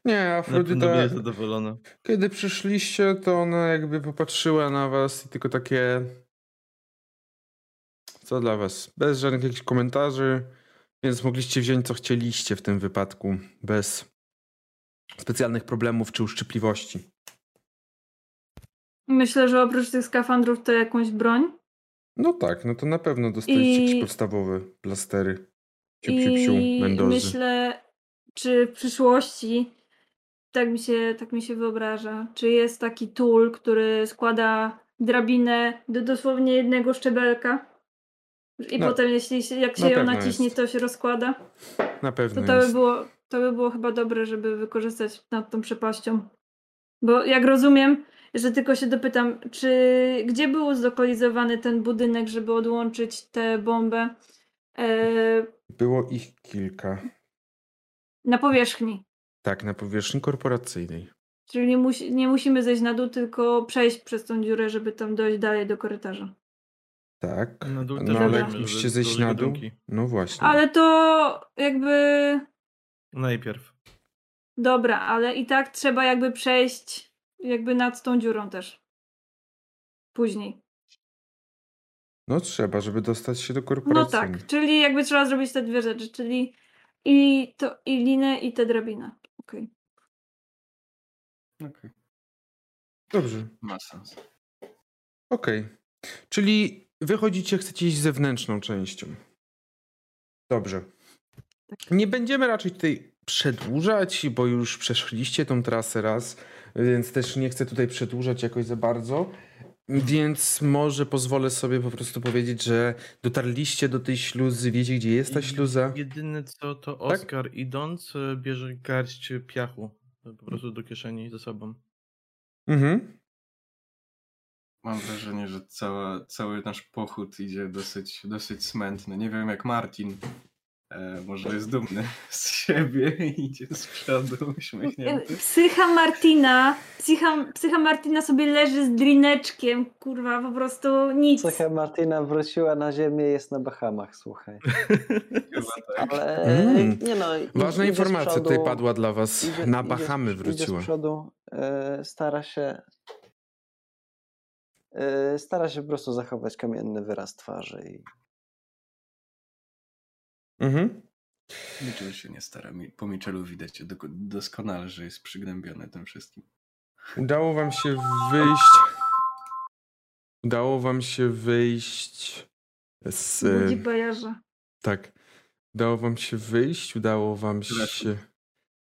Speaker 1: Nie, Afrodyta,
Speaker 5: zadowolona.
Speaker 1: kiedy przyszliście, to ona jakby popatrzyła na was i tylko takie... Co dla was? Bez żadnych jakichś komentarzy, więc mogliście wziąć co chcieliście w tym wypadku, bez specjalnych problemów czy uszczypliwości.
Speaker 2: Myślę, że oprócz tych skafandrów to jakąś broń.
Speaker 1: No tak, no to na pewno dostaliście
Speaker 2: I-
Speaker 1: jakieś podstawowe blastery. Ciu, ciu, ciu, Mendozy.
Speaker 2: myślę, czy w przyszłości, tak mi, się, tak mi się wyobraża, czy jest taki tool, który składa drabinę do dosłownie jednego szczebelka i
Speaker 1: No,
Speaker 2: potem jeśli się, jak
Speaker 1: na
Speaker 2: się ją
Speaker 1: pewno
Speaker 2: naciśnie,
Speaker 1: jest.
Speaker 2: to się rozkłada.
Speaker 1: Na pewno
Speaker 2: To to by,
Speaker 1: jest.
Speaker 2: było, to by było chyba dobre, żeby wykorzystać nad tą przepaścią. Bo jak rozumiem, że tylko się dopytam, czy gdzie był zlokalizowany ten budynek, żeby odłączyć tę bombę? E,
Speaker 1: Było ich kilka.
Speaker 2: na powierzchni.
Speaker 1: Tak, na powierzchni korporacyjnej.
Speaker 2: Czyli nie, musi, nie musimy zejść na dół, tylko przejść przez tą dziurę, żeby tam dojść dalej do korytarza.
Speaker 1: Tak.
Speaker 5: Na dół
Speaker 1: No ale jak musicie zejść na dół. No właśnie.
Speaker 2: Ale to jakby
Speaker 5: Najpierw.
Speaker 2: dobra, ale i tak trzeba jakby przejść jakby nad tą dziurą też. Później.
Speaker 1: No trzeba, żeby dostać się do
Speaker 2: No
Speaker 1: korporacyjnej.
Speaker 2: tak, czyli jakby trzeba zrobić te dwie rzeczy, czyli i to i linę i tę drabinę. Okej.
Speaker 3: Okej,
Speaker 1: Dobrze.
Speaker 3: ma sens.
Speaker 1: Okej. Czyli wychodzicie, chcecie iść zewnętrzną częścią. Dobrze.
Speaker 2: Tak.
Speaker 1: Nie będziemy raczej tutaj przedłużać, bo już przeszliście tą trasę raz, więc też nie chcę tutaj przedłużać jakoś za bardzo. Więc może pozwolę sobie po prostu powiedzieć, że dotarliście do tej śluzy, wiecie gdzie jest ta śluza?
Speaker 5: Jedyne co to
Speaker 1: Tak?
Speaker 5: Oskar idąc e, bierze garść piachu e, po prostu do kieszeni ze sobą.
Speaker 1: Mhm.
Speaker 3: Mam wrażenie, że cała, cały nasz pochód idzie dosyć, dosyć smętny. Nie wiem jak Martin. E, może jest dumny z siebie i idzie z przodu uśmiechnięty.
Speaker 2: Psycha Martina, psycha, psycha Martina sobie leży z drineczkiem, kurwa, po prostu nic.
Speaker 4: Cecha Martina wróciła na ziemię jest na Bahamach, słuchaj.
Speaker 3: Chyba tak.
Speaker 4: Ale
Speaker 1: Mm.
Speaker 4: nie no. i-
Speaker 1: Ważna
Speaker 4: idzie
Speaker 1: informacja
Speaker 4: przodu,
Speaker 1: tutaj padła dla was.
Speaker 4: idzie-
Speaker 1: Na
Speaker 4: idzie
Speaker 1: Bahamy
Speaker 4: Idzie
Speaker 1: wróciła.
Speaker 4: z przodu, e, stara się e, stara się po prostu zachować kamienny wyraz twarzy i
Speaker 1: Mhm.
Speaker 3: Niczego się nie stara. Po Michelu widać doskonale, że jest przygnębiony tym wszystkim.
Speaker 1: Udało wam się wyjść. Udało wam się wyjść z.
Speaker 2: Budzi bajarza.
Speaker 1: Tak. Udało wam się wyjść, udało wam się.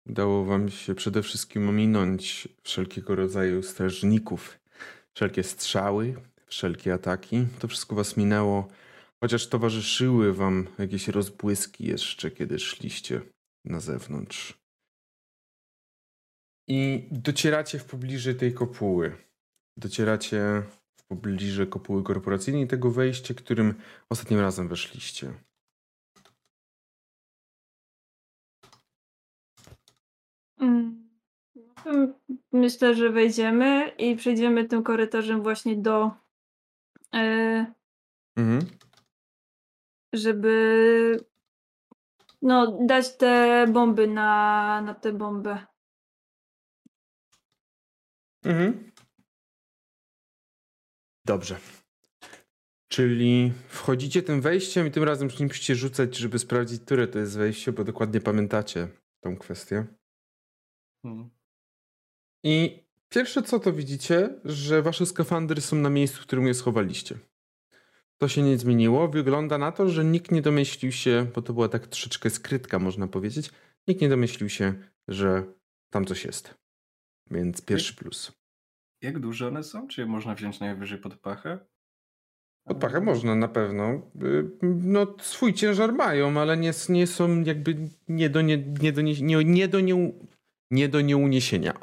Speaker 1: Udało wam się przede wszystkim ominąć wszelkiego rodzaju strażników, wszelkie strzały, wszelkie ataki. To wszystko was minęło, chociaż towarzyszyły wam jakieś rozbłyski jeszcze, kiedy szliście na zewnątrz. I docieracie w pobliże tej kopuły. Docieracie w pobliże kopuły korporacyjnej tego wejścia, którym ostatnim razem weszliście.
Speaker 2: Mm. Myślę, że wejdziemy i przejdziemy tym korytarzem właśnie do. e,
Speaker 1: Mhm.
Speaker 2: Żeby. No, dać te bomby na, na tę bombę.
Speaker 1: Mhm. Dobrze. Czyli wchodzicie tym wejściem i tym razem już nie musicie rzucać, żeby sprawdzić, które to jest wejście, bo dokładnie pamiętacie tą kwestię.
Speaker 3: Hmm.
Speaker 1: I pierwsze co to widzicie, że wasze skafandry są na miejscu, w którym je schowaliście. To się nie zmieniło. Wygląda na to, że nikt nie domyślił się, bo to była tak troszeczkę skrytka, można powiedzieć, nikt nie domyślił się, że tam coś jest. Więc pierwszy plus.
Speaker 3: Jak duże one są? Czy je można wziąć najwyżej pod pachę?
Speaker 1: Pod pachę można na pewno. Y, No, swój ciężar mają, ale nie, nie są jakby nie do, nie, nie do, nie, nie, nie do, nie, nie do nieuniesienia.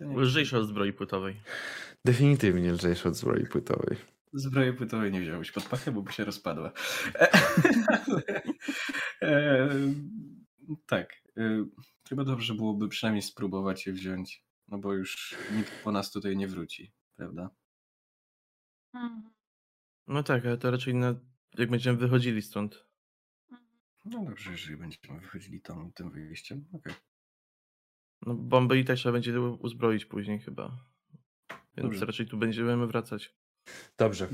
Speaker 5: Lżejsze od zbroi płytowej.
Speaker 1: definitywnie lżejsze od zbroi płytowej.
Speaker 3: Zbroję płytowej nie wziąłeś pod pachę, bo by się rozpadła. E, e, tak. E, chyba dobrze byłoby przynajmniej spróbować je wziąć. No bo już nikt po nas tutaj nie wróci, prawda?
Speaker 5: No tak, ale to raczej na, jak będziemy wychodzili stąd.
Speaker 3: No dobrze, jeżeli będziemy wychodzili tam tym wyjściem. Okej.
Speaker 5: No bomby i też trzeba będzie uzbroić później chyba. Więc
Speaker 3: Dobrze.
Speaker 5: raczej tu będziemy wracać.
Speaker 1: Dobrze.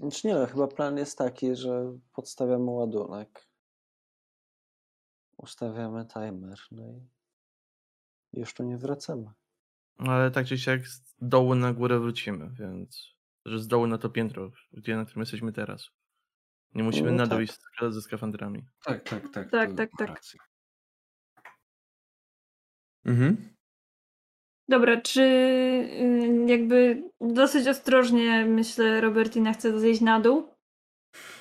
Speaker 4: Znaczy nie no, chyba plan jest taki, że podstawiamy ładunek. Ustawiamy timer, no i już tu nie wracamy.
Speaker 5: No ale tak czy siak z dołu na górę wrócimy, więc że z dołu na to piętro, gdzie na którym jesteśmy teraz. Nie musimy
Speaker 4: No
Speaker 5: na dół
Speaker 4: tak.
Speaker 5: iść z- ze skafandrami.
Speaker 3: Tak, tak, tak.
Speaker 2: Tak, tak, tak.
Speaker 1: Mhm.
Speaker 2: Dobra, czy y, jakby dosyć ostrożnie, myślę, Robertina chce zejść na dół?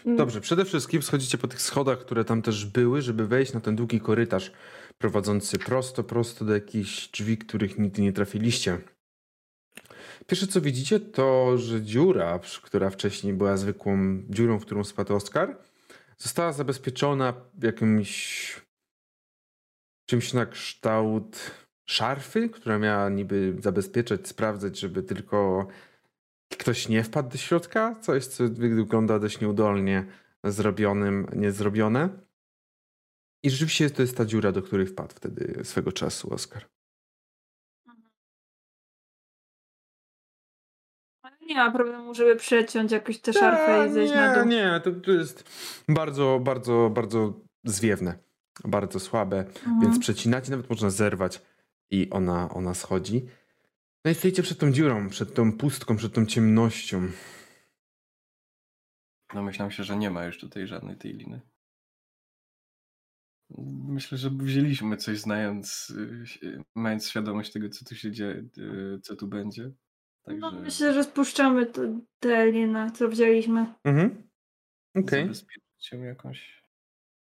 Speaker 2: Mm,
Speaker 1: Dobrze, przede wszystkim schodzicie po tych schodach, które tam też były, żeby wejść na ten długi korytarz prowadzący prosto, prosto do jakichś drzwi, których nigdy nie trafiliście. Pierwsze co widzicie to, że dziura, która wcześniej była zwykłą dziurą, w którą spadł Oskar, została zabezpieczona jakimś czymś na kształt szarfy, która miała niby zabezpieczać, sprawdzać, żeby tylko ktoś nie wpadł do środka. Coś, co wygląda dość nieudolnie zrobionym, niezrobione. I rzeczywiście to jest ta dziura, do której wpadł wtedy swego czasu Oskar.
Speaker 2: Ale nie ma problemu, żeby przeciąć jakoś tę szarfę i zejść
Speaker 1: nie,
Speaker 2: na dół.
Speaker 1: Nie, to, to jest bardzo, bardzo, bardzo zwiewne. Bardzo słabe,
Speaker 2: Mhm.
Speaker 1: więc przecinacie, nawet można zerwać i ona, ona schodzi. No i stoicie przed tą dziurą, przed tą pustką, przed tą ciemnością.
Speaker 3: Domyślam się, że nie ma już tutaj żadnej tej liny. Myślę, że wzięliśmy coś znając, y, mając świadomość tego, co tu się dzieje, y, co tu będzie.
Speaker 2: No,
Speaker 3: Także
Speaker 2: myślę, że spuszczamy te linie, co wzięliśmy.
Speaker 1: Mhm. Okej.
Speaker 3: zabezpieczyć się jakąś.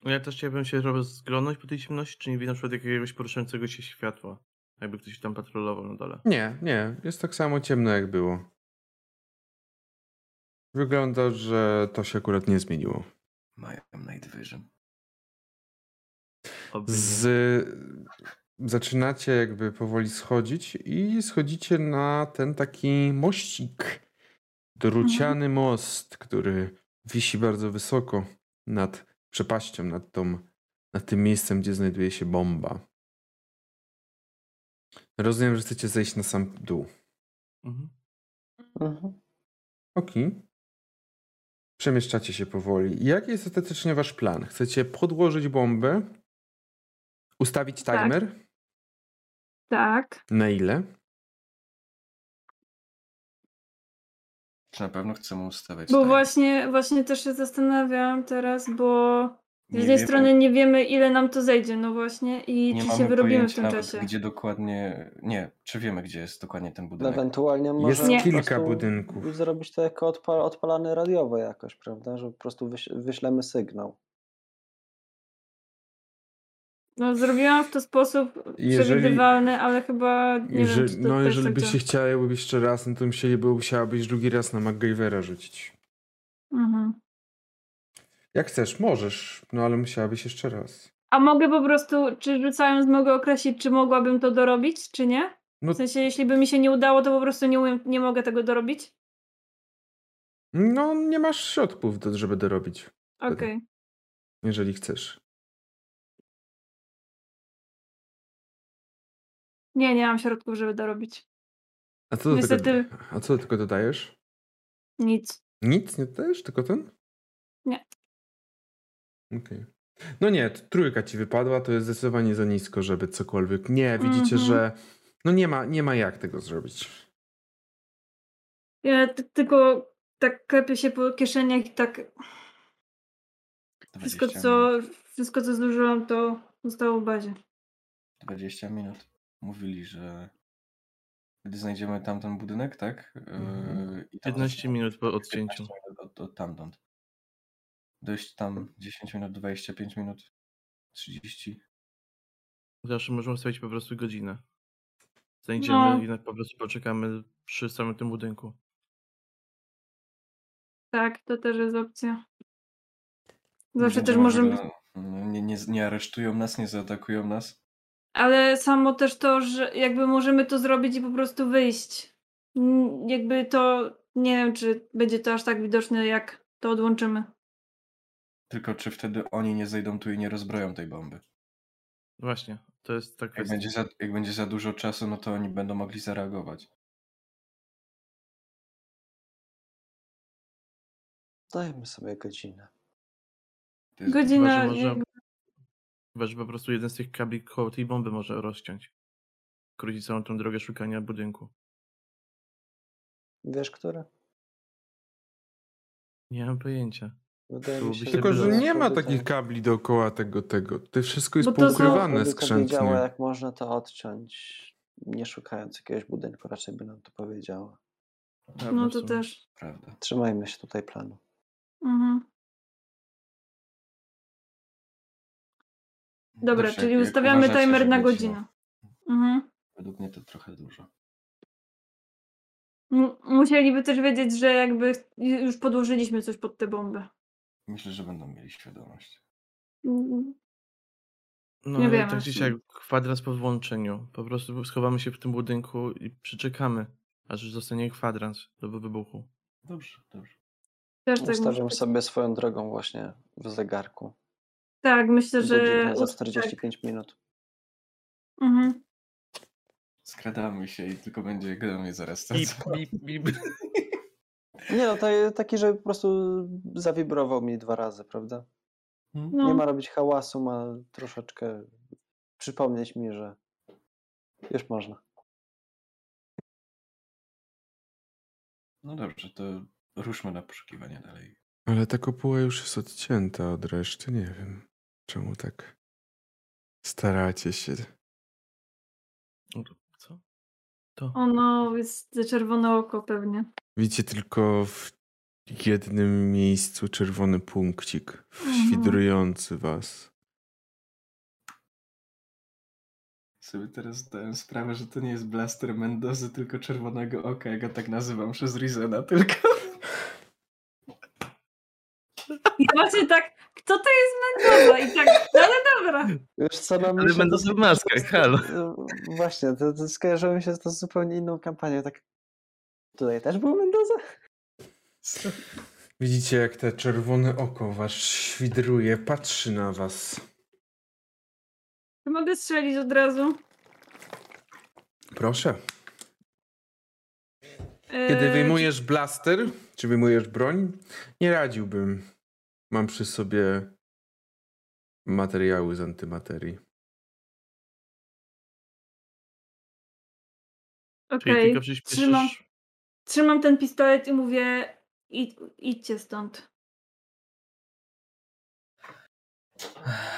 Speaker 5: Ja też chciałbym się rozglądnąć po tej ciemności, czy nie widzę na przykład jakiegoś poruszającego się światła. Jakby ktoś tam patrolował na dole.
Speaker 1: Nie, nie. Jest tak samo ciemno, jak było. Wygląda, że to się akurat nie zmieniło.
Speaker 3: Mają night vision.
Speaker 1: Z... Zaczynacie jakby powoli schodzić i schodzicie na ten taki mościk. Druciany most, który wisi bardzo wysoko nad przepaścią, nad, tą, nad tym miejscem, gdzie znajduje się bomba. Rozumiem, że chcecie zejść na sam dół.
Speaker 5: Mhm.
Speaker 4: Mhm.
Speaker 1: Okej. Przemieszczacie się powoli. Jaki jest ostatecznie wasz plan? Chcecie podłożyć bombę? Ustawić
Speaker 2: Tak.
Speaker 1: timer?
Speaker 2: Tak.
Speaker 1: Na ile?
Speaker 3: Czy na pewno chcemy ustawiać
Speaker 2: Bo
Speaker 3: time?
Speaker 2: właśnie, właśnie też się zastanawiałam teraz, bo z jednej
Speaker 3: wiemy-
Speaker 2: strony nie wiemy, ile nam to zejdzie, no właśnie, i
Speaker 3: nie
Speaker 2: czy
Speaker 3: mamy
Speaker 2: się wyrobimy w tym
Speaker 3: nawet,
Speaker 2: czasie.
Speaker 3: Gdzie dokładnie. Nie, czy wiemy, gdzie jest dokładnie ten budynek?
Speaker 4: Ewentualnie może
Speaker 1: Jest kilka budynków.
Speaker 4: Zrobić to jako odpa odpalane radiowo jakoś, prawda? Że po prostu wyś wyślemy sygnał.
Speaker 2: No zrobiłam w to sposób
Speaker 1: Jeżeli-
Speaker 2: przewidywalny, ale chyba nie wiem,
Speaker 1: Jeżeli,
Speaker 2: czy to
Speaker 1: no, jeżeli
Speaker 2: tak
Speaker 1: byście chciały jeszcze raz, no to musieliby, musiałabyś drugi raz na MacGyvera rzucić.
Speaker 2: Mhm.
Speaker 1: Jak chcesz, możesz, no ale musiałabyś jeszcze raz.
Speaker 2: A mogę po prostu, czy rzucając mogę określić, czy mogłabym to dorobić, czy nie?
Speaker 1: No,
Speaker 2: W sensie, jeśli by mi się nie udało, to po prostu nie umiem, nie mogę tego dorobić?
Speaker 1: no nie masz środków, do, żeby dorobić,
Speaker 2: Okej.
Speaker 1: jeżeli chcesz.
Speaker 2: Nie, nie mam środków, żeby dorobić.
Speaker 1: A co do
Speaker 2: Niestety-
Speaker 1: tego, a co do tego dodajesz?
Speaker 2: Nic.
Speaker 1: Nic nie dodajesz, tylko ten?
Speaker 2: Nie.
Speaker 1: Okej. No nie, trójka ci wypadła, to jest zdecydowanie za nisko, żeby cokolwiek. Nie, widzicie,
Speaker 2: Mhm.
Speaker 1: że no nie ma, nie ma jak tego zrobić.
Speaker 2: Ja t- tylko tak klepię się po kieszeniach i tak
Speaker 3: 20
Speaker 2: wszystko, co, wszystko, co zużyłam, to zostało w bazie.
Speaker 3: 20 minut. Mówili, że gdy znajdziemy tamten budynek, tak?
Speaker 1: Mhm.
Speaker 3: Yy, i tam
Speaker 5: 15
Speaker 3: zaczniemy-
Speaker 5: minut po
Speaker 3: 15
Speaker 5: odcięciu.
Speaker 3: minut Od, od tamtąd. Dojść tam 10 minut, 25 minut, 30.
Speaker 5: Zawsze możemy ustawić po prostu godzinę. Znajdziemy
Speaker 2: No.
Speaker 5: i na- po prostu poczekamy przy samym tym budynku.
Speaker 2: Tak, to też jest opcja. Zawsze też możemy.
Speaker 3: że Nie, nie, nie aresztują nas, nie zaatakują nas.
Speaker 2: Ale samo też to, że jakby możemy to zrobić i po prostu wyjść. Jakby to. Nie wiem, czy będzie to aż tak widoczne, jak to odłączymy.
Speaker 3: Tylko czy wtedy oni nie zejdą tu i nie rozbroją tej bomby?
Speaker 5: Właśnie, to jest tak
Speaker 3: Jak będzie, za, jak będzie za dużo czasu, no to oni będą mogli zareagować.
Speaker 4: Dajmy sobie godzinę.
Speaker 2: Godzina.
Speaker 5: Chyba, że może- Chyba, że po prostu jeden z tych kabli koło tej bomby może rozciąć. Skrócić całą tą drogę szukania budynku.
Speaker 4: Wiesz, który?
Speaker 5: Nie mam pojęcia.
Speaker 4: Wydaje mi
Speaker 5: Byłoby
Speaker 4: się,
Speaker 1: Tylko, że nie ma takich kabli dookoła tego, tego. To wszystko jest
Speaker 2: Bo to
Speaker 1: poukrywane
Speaker 4: wiedziała,
Speaker 1: skrzętnie.
Speaker 4: jak można to odciąć, nie szukając jakiegoś budynku, raczej by nam to powiedziała.
Speaker 5: Prawda,
Speaker 2: No to też.
Speaker 3: Prawda.
Speaker 4: Trzymajmy się tutaj planu.
Speaker 2: Mhm. Dobra,
Speaker 3: Dobrze,
Speaker 2: czyli
Speaker 3: jak-
Speaker 2: ustawiamy timer na
Speaker 3: godzina?
Speaker 2: godzinę. Mhm.
Speaker 3: Według mnie to trochę dużo.
Speaker 2: M- Musieliby też wiedzieć, że jakby już podłożyliśmy coś pod tę bombę.
Speaker 3: Myślę, że będą mieli świadomość.
Speaker 2: Mm,
Speaker 5: No
Speaker 2: Nie wiem,
Speaker 5: tak siak kwadrans po włączeniu. Po prostu schowamy się w tym budynku i przyczekamy, aż zostanie kwadrans do wybuchu.
Speaker 3: Dobrze, dobrze.
Speaker 2: Też tak
Speaker 4: Ustawiam sobie swoją drogą właśnie w zegarku.
Speaker 2: Tak, myślę, że.
Speaker 4: Za
Speaker 2: ust-
Speaker 4: 45 minut.
Speaker 2: Tak. Mhm.
Speaker 3: Skradamy się i tylko będzie gramy zaraz.
Speaker 5: Bip, bip, bip.
Speaker 4: Nie no, to taki, że po prostu zawibrował mi dwa razy, prawda?
Speaker 2: No.
Speaker 4: Nie ma robić hałasu, ma troszeczkę przypomnieć mi, że już można.
Speaker 3: No dobrze, to ruszmy na poszukiwania dalej.
Speaker 1: Ale ta kopuła już jest odcięta od reszty, nie wiem. Czemu tak? Staracie się.
Speaker 5: Co? To.
Speaker 2: Ono jest za czerwone oko pewnie.
Speaker 1: Widzicie tylko w jednym miejscu czerwony punkcik
Speaker 2: Mhm.
Speaker 1: świdrujący was.
Speaker 3: Sobie teraz zdałem sprawę, że to nie jest blaster Mendozy, tylko czerwonego oka. Ja go tak nazywam przez Rizena tylko.
Speaker 2: I właśnie tak, kto to jest Mendoza? I tak, no ale dobra.
Speaker 4: Już co nam
Speaker 5: Ale będą w maskach, halo.
Speaker 4: Właśnie, to, to skojarzyło mi się to z zupełnie inną kampanią. Tak. Tutaj też był Mendoza?
Speaker 1: Widzicie, jak te czerwone oko was świdruje, patrzy na was.
Speaker 2: To mogę strzelić od razu.
Speaker 1: Proszę. Kiedy
Speaker 2: Eee,
Speaker 1: wyjmujesz blaster, czy wyjmujesz broń, nie radziłbym. Mam przy sobie materiały z antymaterii.
Speaker 2: Okej,
Speaker 5: tylko
Speaker 2: trzymam, trzymam ten pistolet i mówię, idź, idźcie stąd.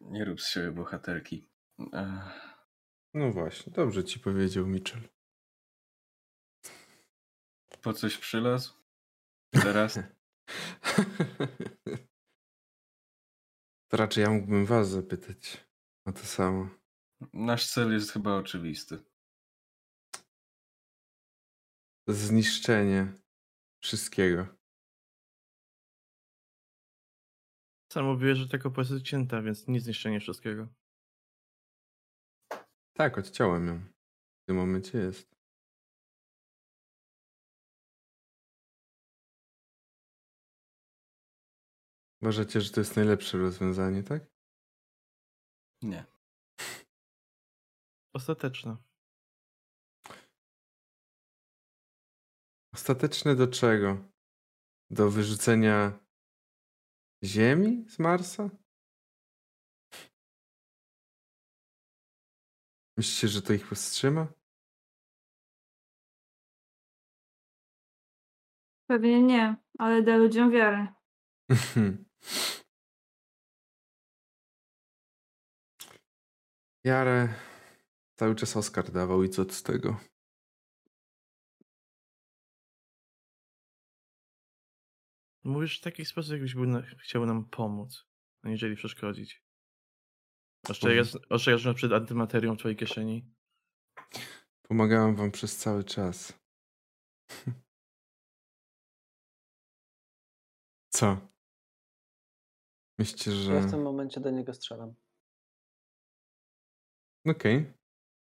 Speaker 3: Nie rób z siebie bohaterki. Ech.
Speaker 1: No właśnie, dobrze ci powiedział Mitchell.
Speaker 3: Po coś przylazł? Teraz?
Speaker 1: To raczej ja mógłbym was zapytać o to samo.
Speaker 3: Nasz cel jest chyba oczywisty.
Speaker 1: Zniszczenie wszystkiego.
Speaker 5: Sam mówiłeś, że taka opcja jest cięta, więc nie zniszczenie wszystkiego.
Speaker 1: Tak, odciąłem ją. W tym momencie jest. Uważacie, że to jest najlepsze rozwiązanie, tak?
Speaker 3: Nie.
Speaker 5: Ostateczne.
Speaker 1: Ostateczne do czego? Do wyrzucenia Ziemi z Marsa? Myślicie, że to ich powstrzyma?
Speaker 2: Pewnie nie, ale da ludziom wiarę.
Speaker 1: Jarę cały czas Oskar dawał i co z tego?
Speaker 5: Mówisz w taki sposób, jakbyś był na, chciał nam pomóc, aniżeli przeszkodzić. Ostrzegasz nas przed antymaterią w twojej kieszeni.
Speaker 1: Pomagałem wam przez cały czas. Co? Myślicie, że...
Speaker 4: Ja w tym momencie do niego strzelam.
Speaker 1: Okej.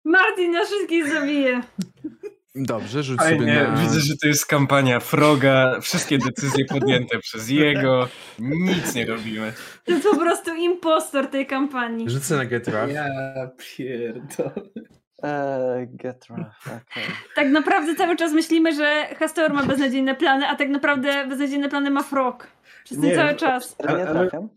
Speaker 2: Martin na wszystkich zabije.
Speaker 1: Dobrze, rzuć sobie
Speaker 3: Fajnie,
Speaker 1: na...
Speaker 3: widzę, że to jest kampania Froga. Wszystkie decyzje podjęte przez jego. Nic nie robimy.
Speaker 2: To jest po prostu impostor tej kampanii.
Speaker 1: Rzucę na get rough.
Speaker 3: Ja pierdolę.
Speaker 4: Eee, okej.
Speaker 2: Tak naprawdę cały czas myślimy, że Hastor ma beznadziejne plany, a tak naprawdę beznadziejne plany ma Frog. Przez ten
Speaker 3: Nie,
Speaker 2: cały czas.
Speaker 4: Nie
Speaker 3: Ale-.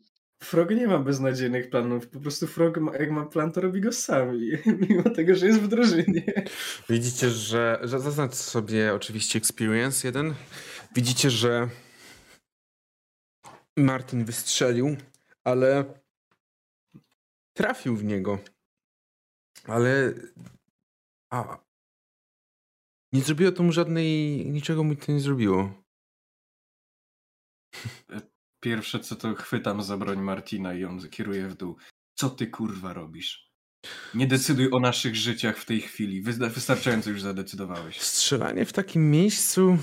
Speaker 3: Frog nie ma beznadziejnych planów. Po prostu Frog, ma, jak ma plan, to robi go sam. Mimo tego, że jest w drużynie.
Speaker 1: Widzicie, że, że zaznacz sobie oczywiście experience jeden. Widzicie, że Martin wystrzelił, ale trafił w niego. Ale a nie zrobiło to mu żadnej, niczego mu to nie zrobiło.
Speaker 3: Pierwsze co to chwytam za broń Martina i on kieruje w dół. Co ty kurwa robisz? Nie decyduj o naszych życiach w tej chwili. Wysta- Wystarczająco już zadecydowałeś.
Speaker 1: Strzelanie w takim miejscu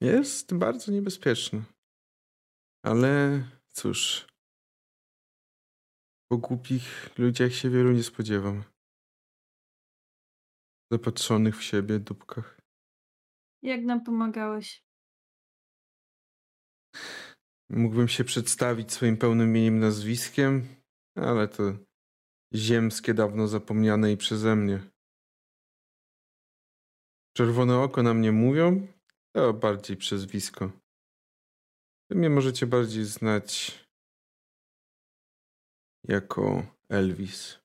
Speaker 1: jest bardzo niebezpieczne. Ale cóż, po głupich ludziach się wielu nie spodziewam. Zapatrzonych w siebie dupkach.
Speaker 2: Jak nam pomagałeś?
Speaker 1: Mógłbym się przedstawić swoim pełnym imieniem, nazwiskiem, ale to ziemskie, dawno zapomniane i przeze mnie. Czerwone oko na mnie mówią, to bardziej przezwisko. Wy mnie możecie bardziej znać jako Elvis.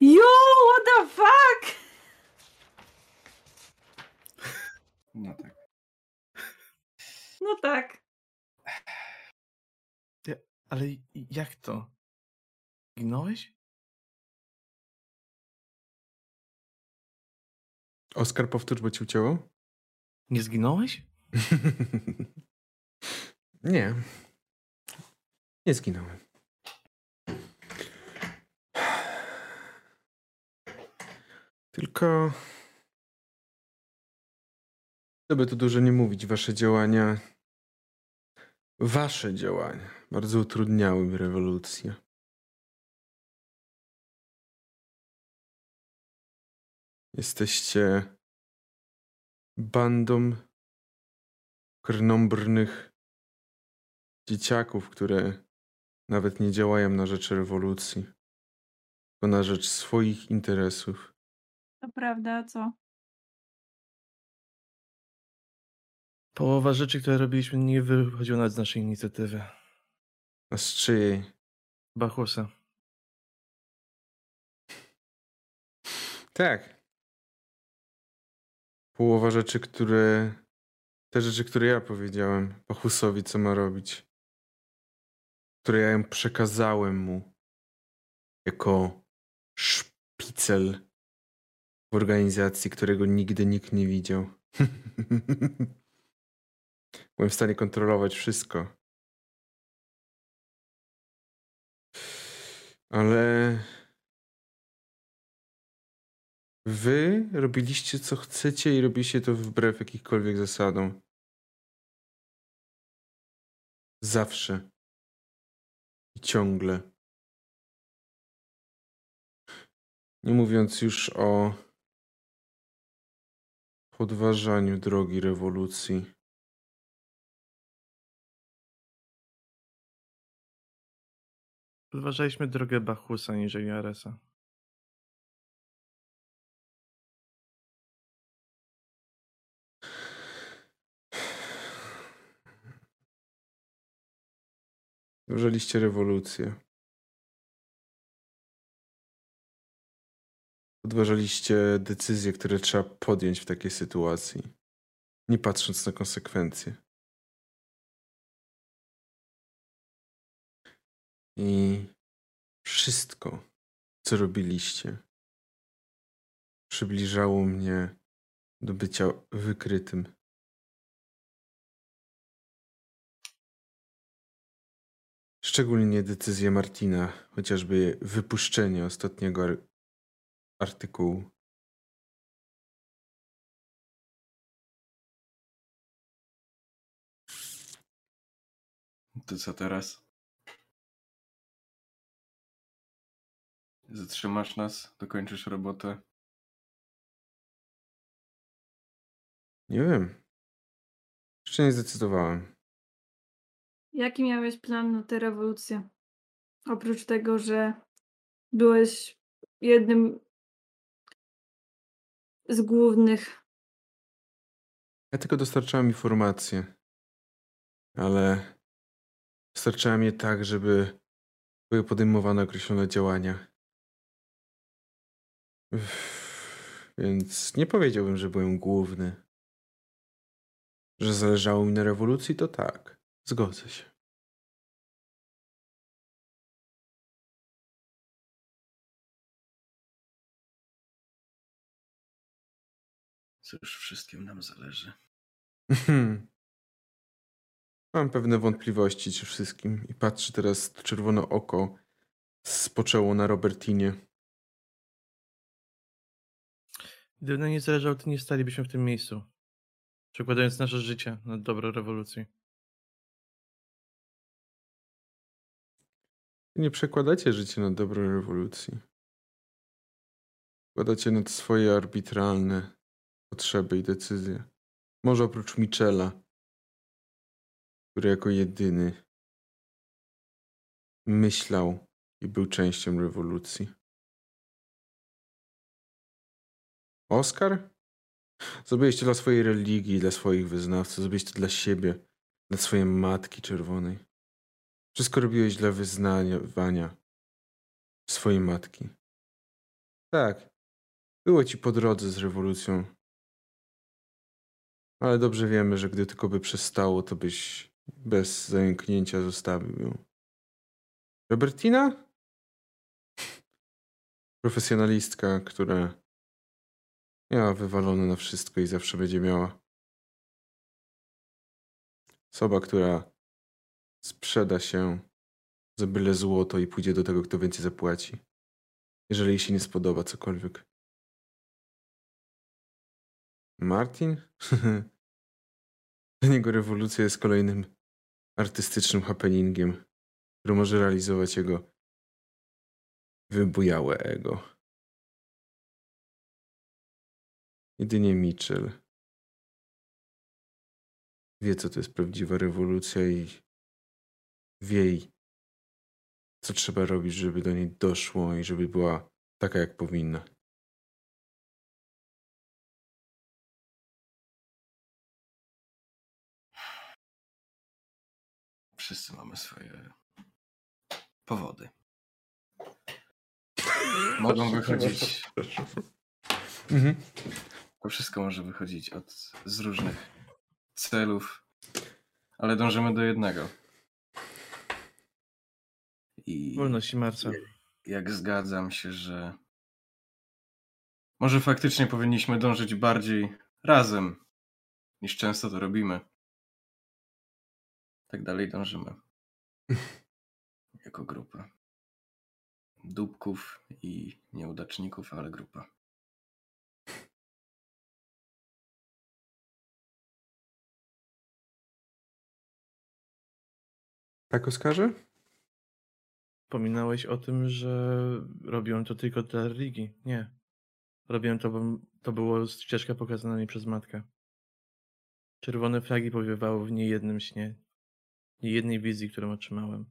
Speaker 2: Yo, what the fuck?
Speaker 3: No tak.
Speaker 2: No tak.
Speaker 5: Ale jak to? Ginąłeś?
Speaker 1: Oskar, powtórz, bo ci ucięło?
Speaker 5: Nie zginąłeś?
Speaker 1: Nie. Nie zginąłem. Tylko. Żeby tu dużo nie mówić, wasze działania. Wasze działania bardzo utrudniały mi rewolucję. Jesteście bandą krnąbrnych dzieciaków, które nawet nie działają na rzecz rewolucji, tylko na rzecz swoich interesów.
Speaker 2: To prawda, co?
Speaker 5: Połowa rzeczy, które robiliśmy, nie wychodziła nawet z naszej inicjatywy.
Speaker 1: A z czyjej?
Speaker 5: Bachusa.
Speaker 1: Tak. Połowa rzeczy, które. Te rzeczy, które ja powiedziałem Bachusowi, co ma robić. Które ja im przekazałem mu. Jako szpicel w organizacji, którego nigdy nikt nie widział. Byłem w stanie kontrolować wszystko. Ale wy robiliście co chcecie i robiliście to wbrew jakichkolwiek zasadom. Zawsze. I ciągle. Nie mówiąc już o podważaniu drogi rewolucji.
Speaker 5: Podważaliśmy drogę Bachusa niżeli Aresa.
Speaker 1: Podważaliście rewolucję. Podważaliście decyzje, które trzeba podjąć w takiej sytuacji, nie patrząc na konsekwencje. I wszystko, co robiliście, przybliżało mnie do bycia wykrytym. Szczególnie decyzja Martina, chociażby wypuszczenie ostatniego ar artykułu.
Speaker 3: To co teraz? Zatrzymasz nas? Dokończysz robotę?
Speaker 1: Nie wiem. Jeszcze nie zdecydowałem.
Speaker 2: Jaki miałeś plan na tę rewolucję? Oprócz tego, że byłeś jednym z głównych.
Speaker 1: Ja tylko dostarczałem informacje, ale dostarczałem je tak, żeby były podejmowane określone działania. Więc nie powiedziałbym, że byłem główny. Że zależało mi na rewolucji, to tak. Zgodzę się.
Speaker 3: Cóż, wszystkim nam zależy.
Speaker 1: Mhm. Mam pewne wątpliwości czy wszystkim i patrzę teraz czerwone oko spoczęło na Robertinie.
Speaker 5: Gdyby nam nie zależało, to nie stalibyśmy w tym miejscu. Przekładając nasze życie na dobro rewolucji.
Speaker 1: Nie przekładacie życie na dobro rewolucji. Przekładacie nad swoje arbitralne potrzeby i decyzje. Może oprócz Michela, który jako jedyny myślał i był częścią rewolucji. Oskar? Zrobiłeś to dla swojej religii, dla swoich wyznawców, zrobiłeś to dla siebie, dla swojej matki czerwonej. Wszystko robiłeś dla wyznawania swojej matki. Tak, było ci po drodze z rewolucją. Ale dobrze wiemy, że gdy tylko by przestało, to byś bez zająknięcia zostawił ją. Robertina? Profesjonalistka, która miała wywalone na wszystko i zawsze będzie miała. Osoba, która sprzeda się za byle złoto i pójdzie do tego, kto więcej zapłaci. Jeżeli jej się nie spodoba cokolwiek. Martin? Dla niego rewolucja jest kolejnym artystycznym happeningiem, który może realizować jego wybujałe ego. Jedynie Mitchell wie, co to jest prawdziwa rewolucja i wie, co trzeba robić, żeby do niej doszło i żeby była taka, jak powinna.
Speaker 3: Wszyscy mamy swoje powody. Mogą wychodzić.
Speaker 1: Mhm.
Speaker 3: To wszystko może wychodzić od, z różnych celów, ale dążymy do jednego. I
Speaker 5: Wolności Marca.
Speaker 3: jak zgadzam się, że może faktycznie powinniśmy dążyć bardziej razem, niż często to robimy. Tak dalej dążymy. Jako grupa. Dupków i nieudaczników, ale grupa.
Speaker 1: Tak, Oskarze?
Speaker 5: Pominąłeś o tym, że robiłem to tylko dla religii. Nie. Robiłem to, bo to było ścieżka pokazana mi przez matkę. Czerwone flagi powiewały w niejednym śnie. Niejednej wizji, którą otrzymałem.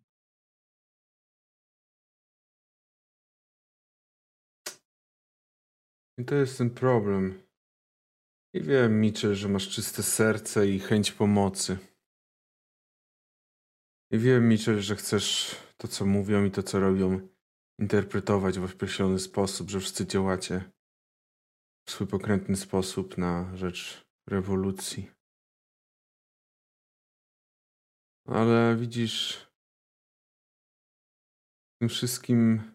Speaker 1: I to jest ten problem. I wiem, Mitchell, że masz czyste serce i chęć pomocy. I wiem, Mitchell, że chcesz to, co mówią i to, co robią, interpretować w określony sposób, że wszyscy działacie w swój pokrętny sposób na rzecz rewolucji. Ale widzisz, tym wszystkim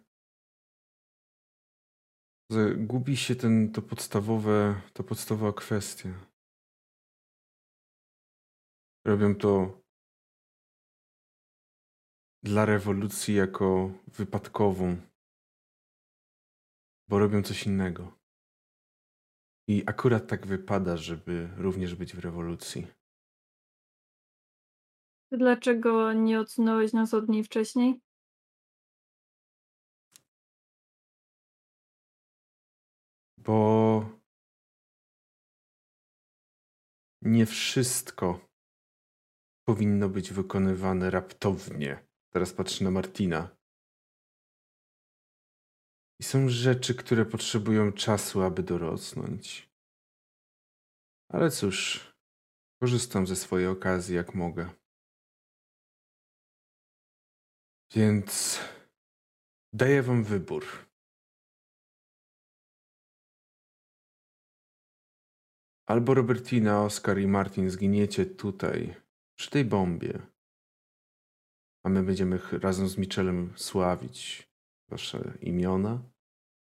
Speaker 1: gubi się ten, to podstawowe, to podstawowa kwestia. Robią to dla rewolucji jako wypadkową, bo robią coś innego. I akurat tak wypada, żeby również być w rewolucji.
Speaker 2: Dlaczego nie odsunąłeś nas od niej wcześniej?
Speaker 1: Bo nie wszystko powinno być wykonywane raptownie. Teraz patrzę na Martina. I są rzeczy, które potrzebują czasu, aby dorosnąć. Ale cóż, korzystam ze swojej okazji, jak mogę. Więc daję wam wybór. Albo Robertina, Oskar i Martin zginiecie tutaj, przy tej bombie. A my będziemy razem z Michelem sławić wasze imiona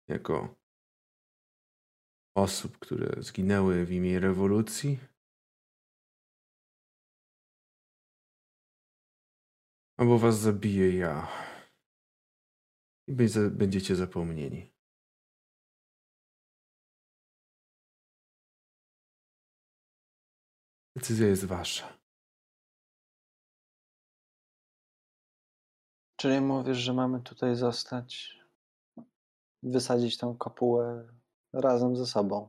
Speaker 1: jako osób, które zginęły w imię rewolucji. Albo was zabiję ja. I będzie- będziecie zapomnieni. Decyzja jest wasza.
Speaker 4: Czyli mówisz, że mamy tutaj zostać, wysadzić tą kopułę razem ze sobą.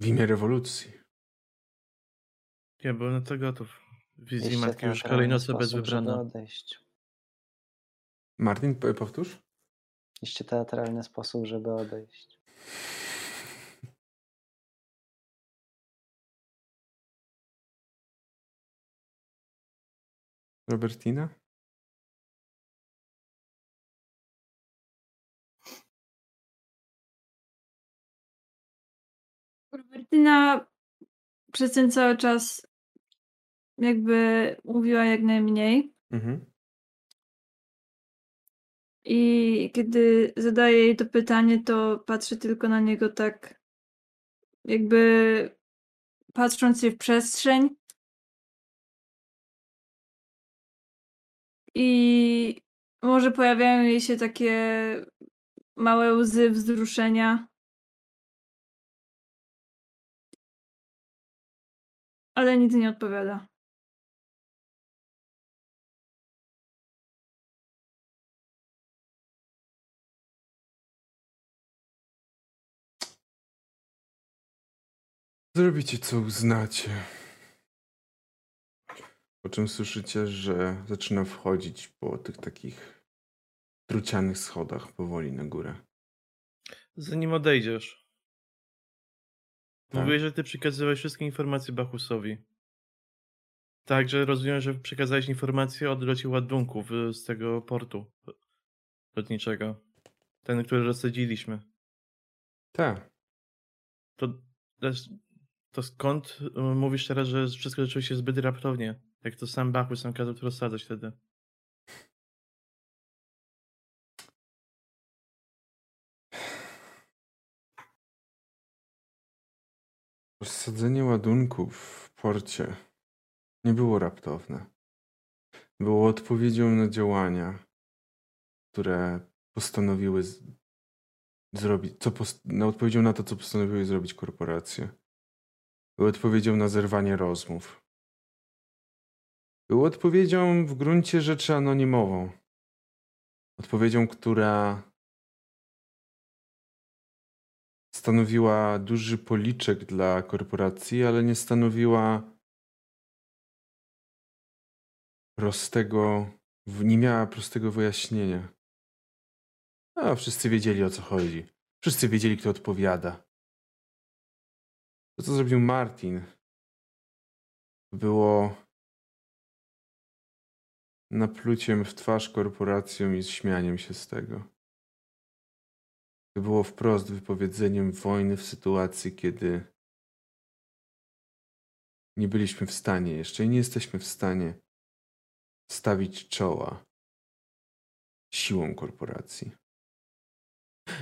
Speaker 1: W imię rewolucji.
Speaker 5: Ja byłem na to gotów. W wizji
Speaker 4: Iście
Speaker 5: matki już
Speaker 4: sposób, żeby
Speaker 5: wybrana.
Speaker 4: odejść.
Speaker 1: Martin, powtórz?
Speaker 4: Iście teatralny sposób, żeby odejść.
Speaker 1: Robertina?
Speaker 2: Robertyna przez ten cały czas jakby mówiła jak najmniej.
Speaker 1: Mhm.
Speaker 2: I kiedy zadaję jej to pytanie, to patrzę tylko na niego tak, jakby patrząc się w przestrzeń. I może pojawiają jej się takie małe łzy wzruszenia. Ale nic nie odpowiada.
Speaker 1: Zrobicie co uznacie. Po czym słyszycie, że zaczyna wchodzić po tych takich trucianych schodach powoli na górę.
Speaker 5: Zanim odejdziesz.
Speaker 1: Tak.
Speaker 5: Mówiłeś, że ty przekazywałeś wszystkie informacje Bachusowi. Także rozumiem, że przekazałeś informacje o odlocie ładunków z tego portu lotniczego. Ten, który rozsadziliśmy.
Speaker 1: Tak.
Speaker 5: To, to skąd y, mówisz teraz, że wszystko zaczęło się zbyt raptownie? Jak to sam Bachus nam kazał to rozsadzać wtedy.
Speaker 1: Rozsadzenie ładunków w porcie nie było raptowne. Było odpowiedzią na działania, które postanowiły z... zrobić, co post... na odpowiedzią na to, co postanowiły zrobić korporacje. Były odpowiedzią na zerwanie rozmów. Były odpowiedzią w gruncie rzeczy anonimową. Odpowiedzią, która stanowiła duży policzek dla korporacji, ale nie stanowiła prostego, nie miała prostego wyjaśnienia. A wszyscy wiedzieli o co chodzi. Wszyscy wiedzieli, kto odpowiada. To, co zrobił Martin, było napluciem w twarz korporacjom i śmianiem się z tego. To było wprost wypowiedzeniem wojny w sytuacji, kiedy nie byliśmy w stanie, jeszcze i nie jesteśmy w stanie stawić czoła siłą korporacji.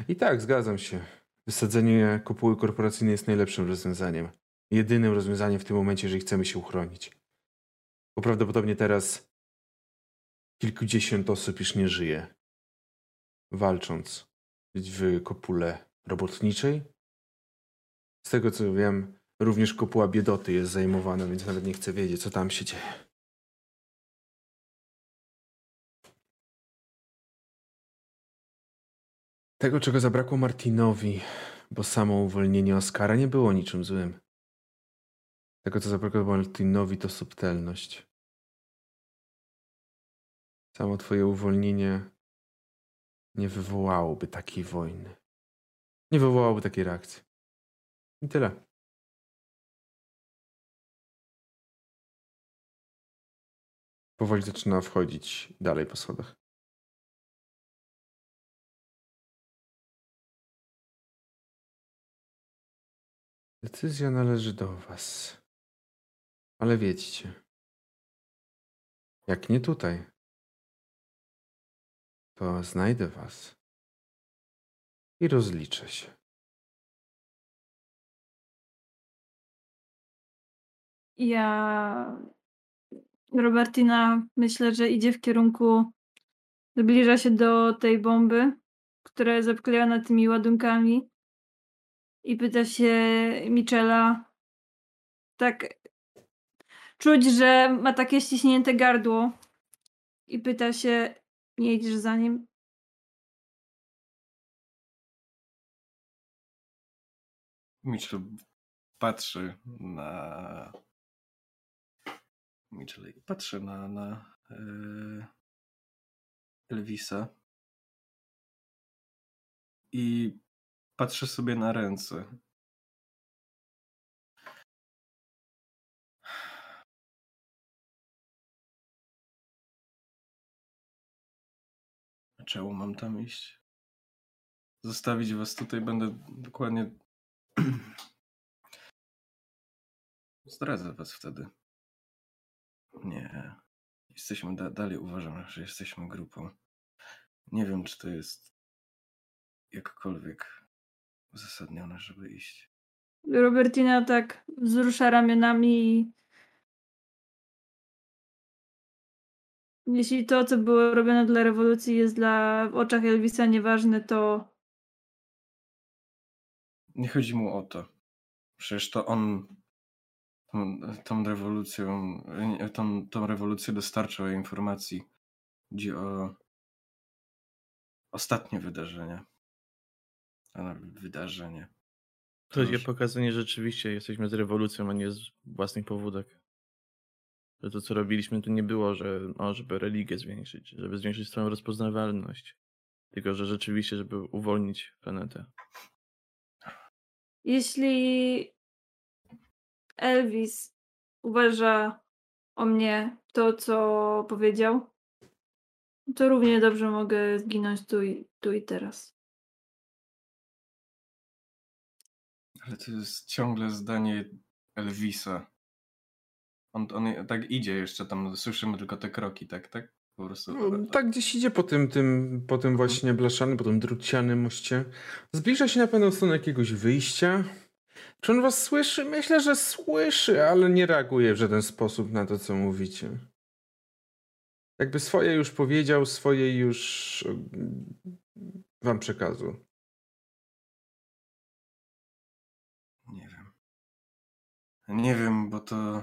Speaker 1: I tak, zgadzam się. Wysadzenie kopuły korporacyjnej jest najlepszym rozwiązaniem. Jedynym rozwiązaniem w tym momencie, jeżeli chcemy się uchronić. Bo prawdopodobnie teraz kilkudziesiąt osób już nie żyje, walcząc w kopule robotniczej. Z tego co wiem, również kopuła biedoty jest zajmowana, więc nawet nie chcę wiedzieć, co tam się dzieje. Tego, czego zabrakło Martinowi, bo samo uwolnienie Oskara nie było niczym złym. Tego, co zabrakło Martinowi, to subtelność. Samo twoje uwolnienie nie wywołałoby takiej wojny. Nie wywołałoby takiej reakcji. I tyle. Powoli zaczyna wchodzić dalej po schodach. Decyzja należy do was. Ale wiedzcie, jak nie tutaj, to znajdę was i rozliczę się.
Speaker 2: Ja. Robertina myślę, że idzie w kierunku. Zbliża się do tej bomby, która jest obklejona tymi ładunkami. I pyta się Michela. Tak. Czuć, że ma takie ściśnięte gardło. I pyta się: Nie idziesz za nim?
Speaker 3: Mitchell patrzy na. Mitchell patrzy na, na yy, Elvisa i patrzy sobie na ręce. Czemu mam tam iść? Zostawić was tutaj będę dokładnie Zdradzę was wtedy. Nie. Jesteśmy da dalej uważam, że jesteśmy grupą. Nie wiem, czy to jest jakkolwiek uzasadnione, żeby iść.
Speaker 2: Robertina tak wzrusza ramionami i jeśli to, co było robione dla rewolucji jest dla w oczach Elvisa nieważne, to
Speaker 3: Nie chodzi mu o to. Przecież to on tą, tą rewolucją, tą, tą rewolucję dostarczał informacji. Chodzi o ostatnie wydarzenie. A wydarzenie.
Speaker 5: Chodzi o
Speaker 3: już-
Speaker 5: pokazanie, że rzeczywiście jesteśmy z rewolucją, a nie z własnych powódek. Że to, co robiliśmy, to nie było, że o, żeby religię zwiększyć, żeby zwiększyć swoją rozpoznawalność. Tylko, że rzeczywiście, żeby uwolnić planetę.
Speaker 2: jeśli Elvis uważa o mnie to, co powiedział, to równie dobrze mogę zginąć tu i, tu i teraz.
Speaker 3: Ale to jest ciągle zdanie Elvisa. On, on tak idzie jeszcze tam, słyszymy tylko te kroki, tak? Tak? Po prostu.
Speaker 1: No, tak gdzieś idzie po tym, tym, po tym właśnie blaszanym, po tym drucianym moście. Zbliża się na pewno w stronę jakiegoś wyjścia. Czy on was słyszy? Myślę, że słyszy, ale nie reaguje w żaden sposób na to, co mówicie. Jakby swoje już powiedział, swoje już mm, wam przekazał.
Speaker 3: Nie wiem. Nie wiem, bo to.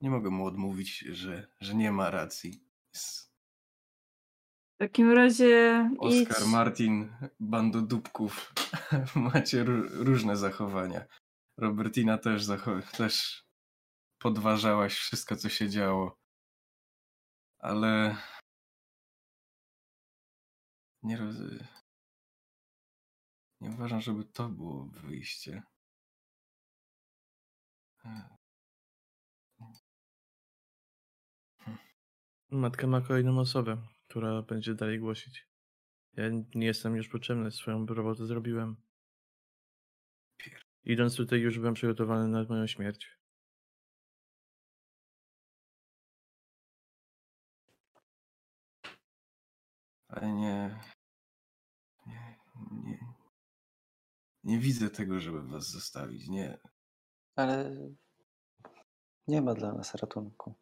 Speaker 3: Nie mogę mu odmówić, że, że nie ma racji. Jest
Speaker 2: W takim razie idź.
Speaker 3: Oskar, Martin, bando dupków. Macie ró- różne zachowania. Robertina też, też podważałaś wszystko, co się działo. Ale. Nie, roz... nie uważam, żeby to było wyjście.
Speaker 5: Matka ma kolejną osobę, która będzie dalej głosić. Ja nie jestem już potrzebny, swoją robotę zrobiłem. Idąc tutaj już byłem przygotowany na moją śmierć.
Speaker 3: Ale nie, nie, nie. Nie widzę tego, żeby was zostawić. Nie.
Speaker 4: Ale nie ma dla nas ratunku.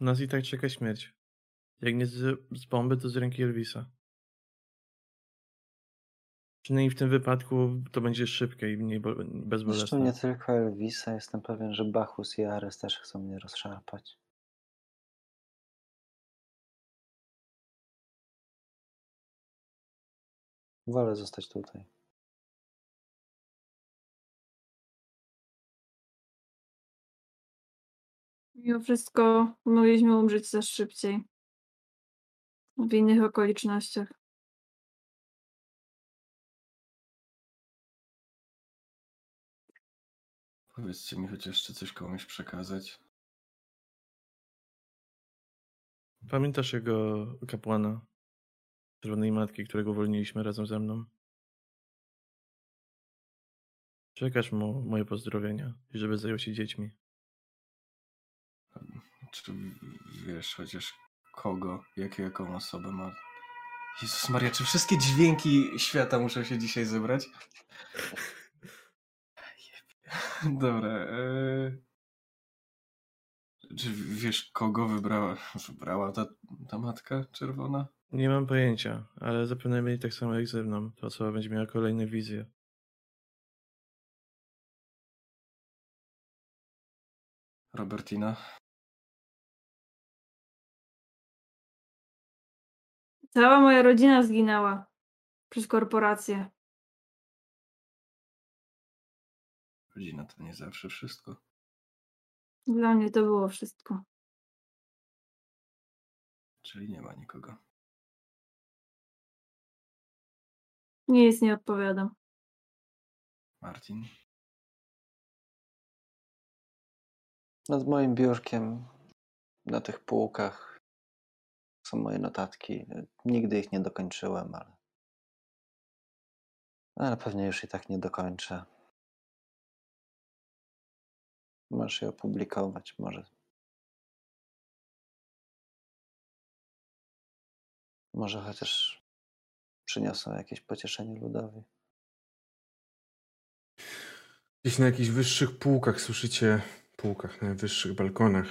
Speaker 5: Nas i tak czeka śmierć. Jak nie z, z bomby, to z ręki Elvisa. Przynajmniej w tym wypadku to będzie szybkie i mniej bo-
Speaker 4: Zresztą
Speaker 5: bezbolesne.
Speaker 4: nie tylko Elvisa, jestem pewien, że Bachus i Ares też chcą mnie rozszarpać. Wolę zostać tutaj.
Speaker 2: Mimo wszystko mogliśmy umrzeć za szybciej. W innych okolicznościach.
Speaker 3: Powiedzcie mi chociaż, czy coś komuś przekazać.
Speaker 5: Pamiętasz jego kapłana? Czerwonej Matki, którego uwolniliśmy razem ze mną? Czekasz mu moje pozdrowienia i żeby zajął się dziećmi.
Speaker 3: Czy wiesz chociaż kogo, jakie, jaką osobę ma? Jezus Maria, czy wszystkie dźwięki świata muszą się dzisiaj zebrać? Dobra. E... Czy wiesz, kogo wybrała, wybrała ta, ta matka czerwona?
Speaker 5: Nie mam pojęcia, ale zapewne będzie tak samo jak ze mną. Ta osoba będzie miała kolejne wizje.
Speaker 3: Robertina?
Speaker 2: Cała moja rodzina zginęła przez korporację.
Speaker 3: Rodzina to nie zawsze wszystko.
Speaker 2: Dla mnie to było wszystko.
Speaker 3: Czyli nie ma nikogo.
Speaker 2: Nic nie odpowiadam.
Speaker 3: Martin?
Speaker 4: Nad moim biurkiem, na tych półkach są moje notatki. Nigdy ich nie dokończyłem, ale. Ale pewnie już i tak nie dokończę. Możesz je opublikować, może Może chociaż przyniosą jakieś pocieszenie ludowi.
Speaker 1: Gdzieś na jakichś wyższych półkach słyszycie, półkach, na wyższych balkonach,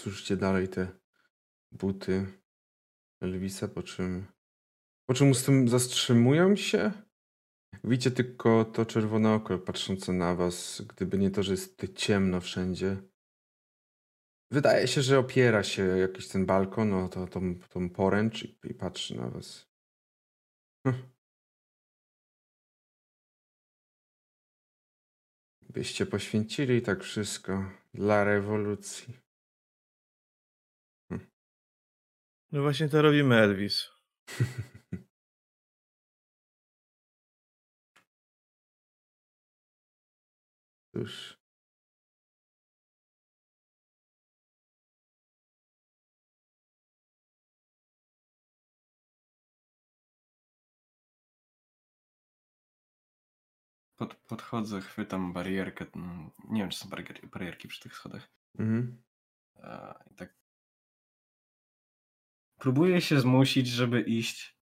Speaker 1: słyszycie dalej te buty Elvisa, po czym, po czym z tym zastrzymują się. Widzicie tylko to czerwone oko patrzące na was, gdyby nie to, że jest ciemno wszędzie. Wydaje się, że opiera się jakiś ten balkon o to, tą, tą poręcz i, i patrzy na was. Hm. Byście poświęcili tak wszystko dla rewolucji.
Speaker 5: No właśnie to robimy, Elvis.
Speaker 1: Cóż.
Speaker 3: Pod, podchodzę, chwytam barierkę. mm, Nie wiem, czy są barierki, barierki przy tych schodach.
Speaker 1: Mhm.
Speaker 3: A, I tak. Próbuję się zmusić, żeby iść.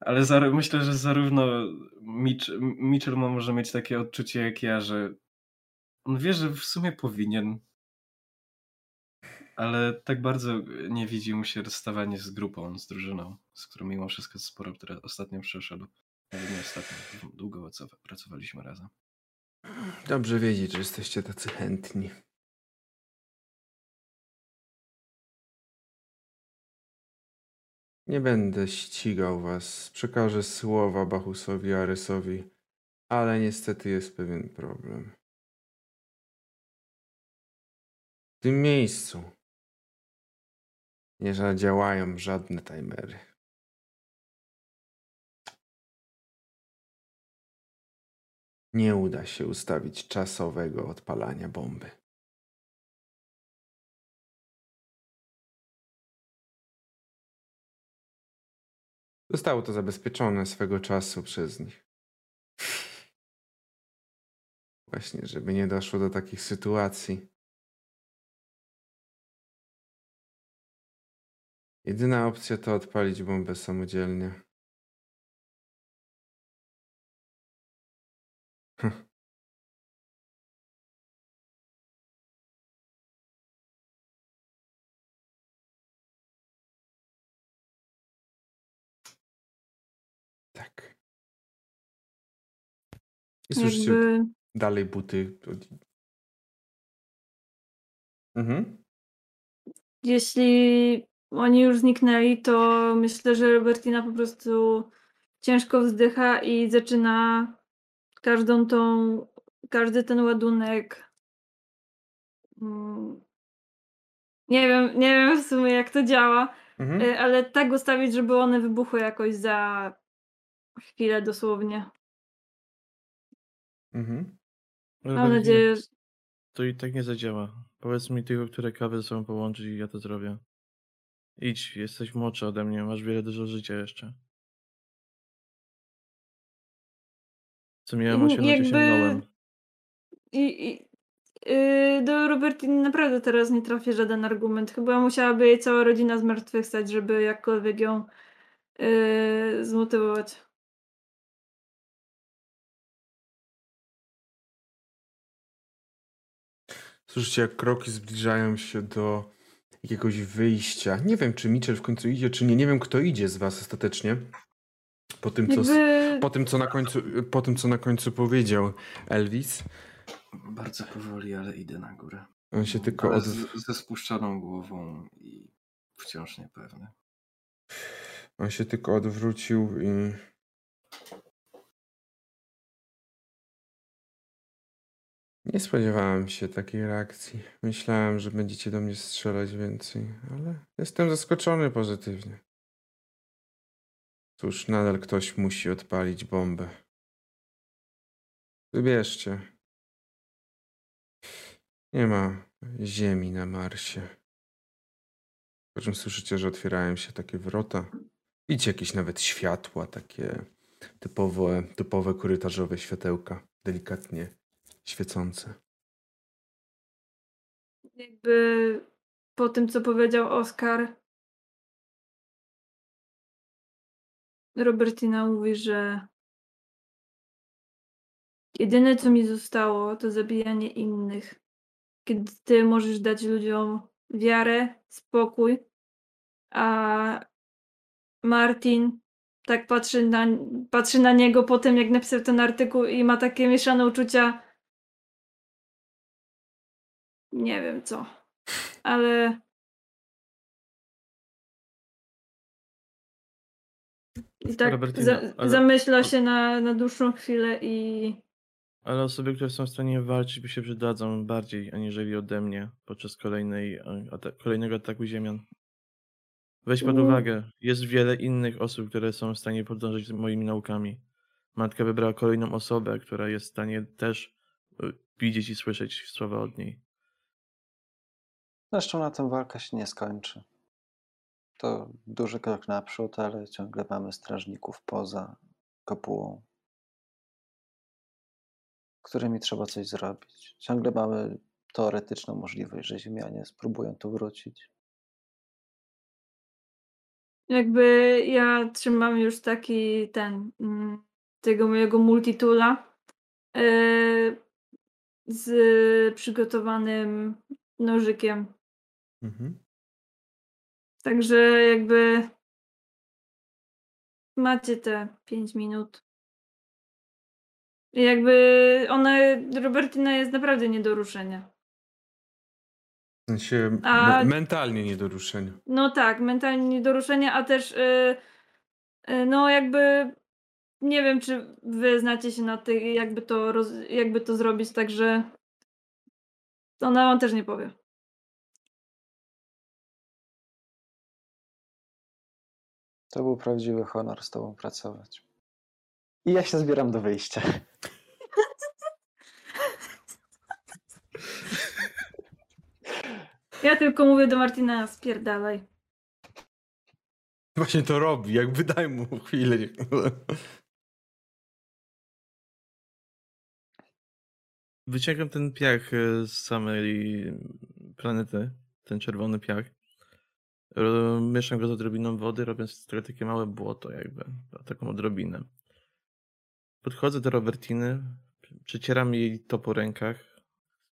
Speaker 3: Ale zar- myślę, że zarówno Mitch, Mitchell może mieć takie odczucie jak ja, że on wie, że w sumie powinien. Ale tak bardzo nie widzi mu się rozstawanie z grupą, z drużyną, z którą mimo wszystko sporo, które ostatnio przeszedł. Ale nie ostatnio, długo pracowa- pracowaliśmy razem.
Speaker 1: Dobrze wiedzieć, że jesteście tacy chętni. Nie będę ścigał was. Przekażę słowa Bachusowi Aresowi, ale niestety jest pewien problem. W tym miejscu nie zadziałają żadne timery. Nie uda się ustawić czasowego odpalania bomby. Zostało to zabezpieczone swego czasu przez nich. Właśnie, żeby nie doszło do takich sytuacji. Jedyna opcja to odpalić bombę samodzielnie. I słyszycie
Speaker 2: Jakby
Speaker 1: dalej buty. Mhm.
Speaker 2: jeśli oni już zniknęli, to myślę, że Robertina po prostu ciężko wzdycha i zaczyna każdą tą, każdy ten ładunek. mm, Nie wiem, nie wiem w sumie jak to działa,
Speaker 1: Mhm.
Speaker 2: y, ale tak ustawić, żeby one wybuchły jakoś za chwilę dosłownie.
Speaker 1: Mhm.
Speaker 2: Mam nadzieję, że
Speaker 5: To i tak nie zadziała. Powiedz mi tylko, które kawy ze sobą połączyć i ja to zrobię. Idź, jesteś młodszy ode mnie, masz wiele dużo życia jeszcze. Co miałem
Speaker 2: Mm,
Speaker 5: osiągnąć,
Speaker 2: jakby-
Speaker 5: osiągnąłem.
Speaker 2: i, i, y, do Robertiny naprawdę teraz nie trafi żaden argument. Chyba musiałaby jej cała rodzina zmartwychwstać, żeby jakkolwiek ją y, zmotywować.
Speaker 1: Słyszycie, jak kroki zbliżają się do jakiegoś wyjścia. Nie wiem, czy Mitchell w końcu idzie, czy nie. Nie wiem, kto idzie z was ostatecznie. Po tym, co,
Speaker 2: Jakby,
Speaker 1: po tym, co, na, końcu, po tym, co na końcu powiedział Elvis.
Speaker 3: Bardzo powoli, ale idę na górę.
Speaker 1: On się tylko
Speaker 3: Ale
Speaker 1: od...
Speaker 3: z, ze spuszczoną głową i wciąż niepewny.
Speaker 1: On się tylko odwrócił i. Nie spodziewałem się takiej reakcji. Myślałem, że będziecie do mnie strzelać więcej, ale jestem zaskoczony pozytywnie. Cóż, nadal ktoś musi odpalić bombę. Wybierzcie. Nie ma ziemi na Marsie. Po czym słyszycie, że otwierają się takie wrota. Widzicie jakieś nawet światła, takie typowe, typowe korytarzowe światełka, delikatnie świecące.
Speaker 2: jakby po tym, co powiedział Oskar, Robertina mówi, że jedyne co mi zostało to zabijanie innych. Kiedy ty możesz dać ludziom wiarę, spokój, a Martin tak patrzy na, patrzy na niego po tym, jak napisał ten artykuł i ma takie mieszane uczucia. Nie wiem co, ale i tak za,
Speaker 5: ale-
Speaker 2: zamyśla się na, na dłuższą chwilę i
Speaker 5: Ale osoby, które są w stanie walczyć, by się przydadzą bardziej aniżeli ode mnie podczas kolejnej, ata- kolejnego ataku Ziemian. Weź pod
Speaker 2: Mm.
Speaker 5: uwagę, jest wiele innych osób, które są w stanie podążać z moimi naukami. Matka wybrała kolejną osobę, która jest w stanie też e, widzieć i słyszeć słowa od niej.
Speaker 4: Zresztą na tym walka się nie skończy. To duży krok naprzód, ale ciągle mamy strażników poza kopułą, którymi trzeba coś zrobić. Ciągle mamy teoretyczną możliwość, że Ziemianie spróbują tu wrócić.
Speaker 2: Jakby ja trzymam już taki ten mm, tego mojego multitula yy, z przygotowanym nożykiem.
Speaker 1: Mhm.
Speaker 2: Także jakby macie te 5 minut. Jakby ona, Robertina jest naprawdę nie do ruszenia.
Speaker 1: W sensie
Speaker 2: A-
Speaker 1: me- mentalnie nie do ruszenia.
Speaker 2: No tak, mentalnie nie do ruszenia, a też yy, yy, no jakby nie wiem, czy wy znacie się na tych, jakby to, roz, jakby to zrobić, także ona wam też nie powie.
Speaker 4: To był prawdziwy honor z tobą pracować. I ja się zbieram do wyjścia.
Speaker 2: Ja tylko mówię do Martina, spierdalaj.
Speaker 1: Właśnie to robi, jakby daj mu chwilę.
Speaker 5: Wyciągam ten piach e, z samej planety, ten czerwony piach. Mieszam go z odrobiną wody, robiąc trochę takie małe błoto jakby, taką odrobinę. Podchodzę do Robertiny, przecieram jej to po rękach,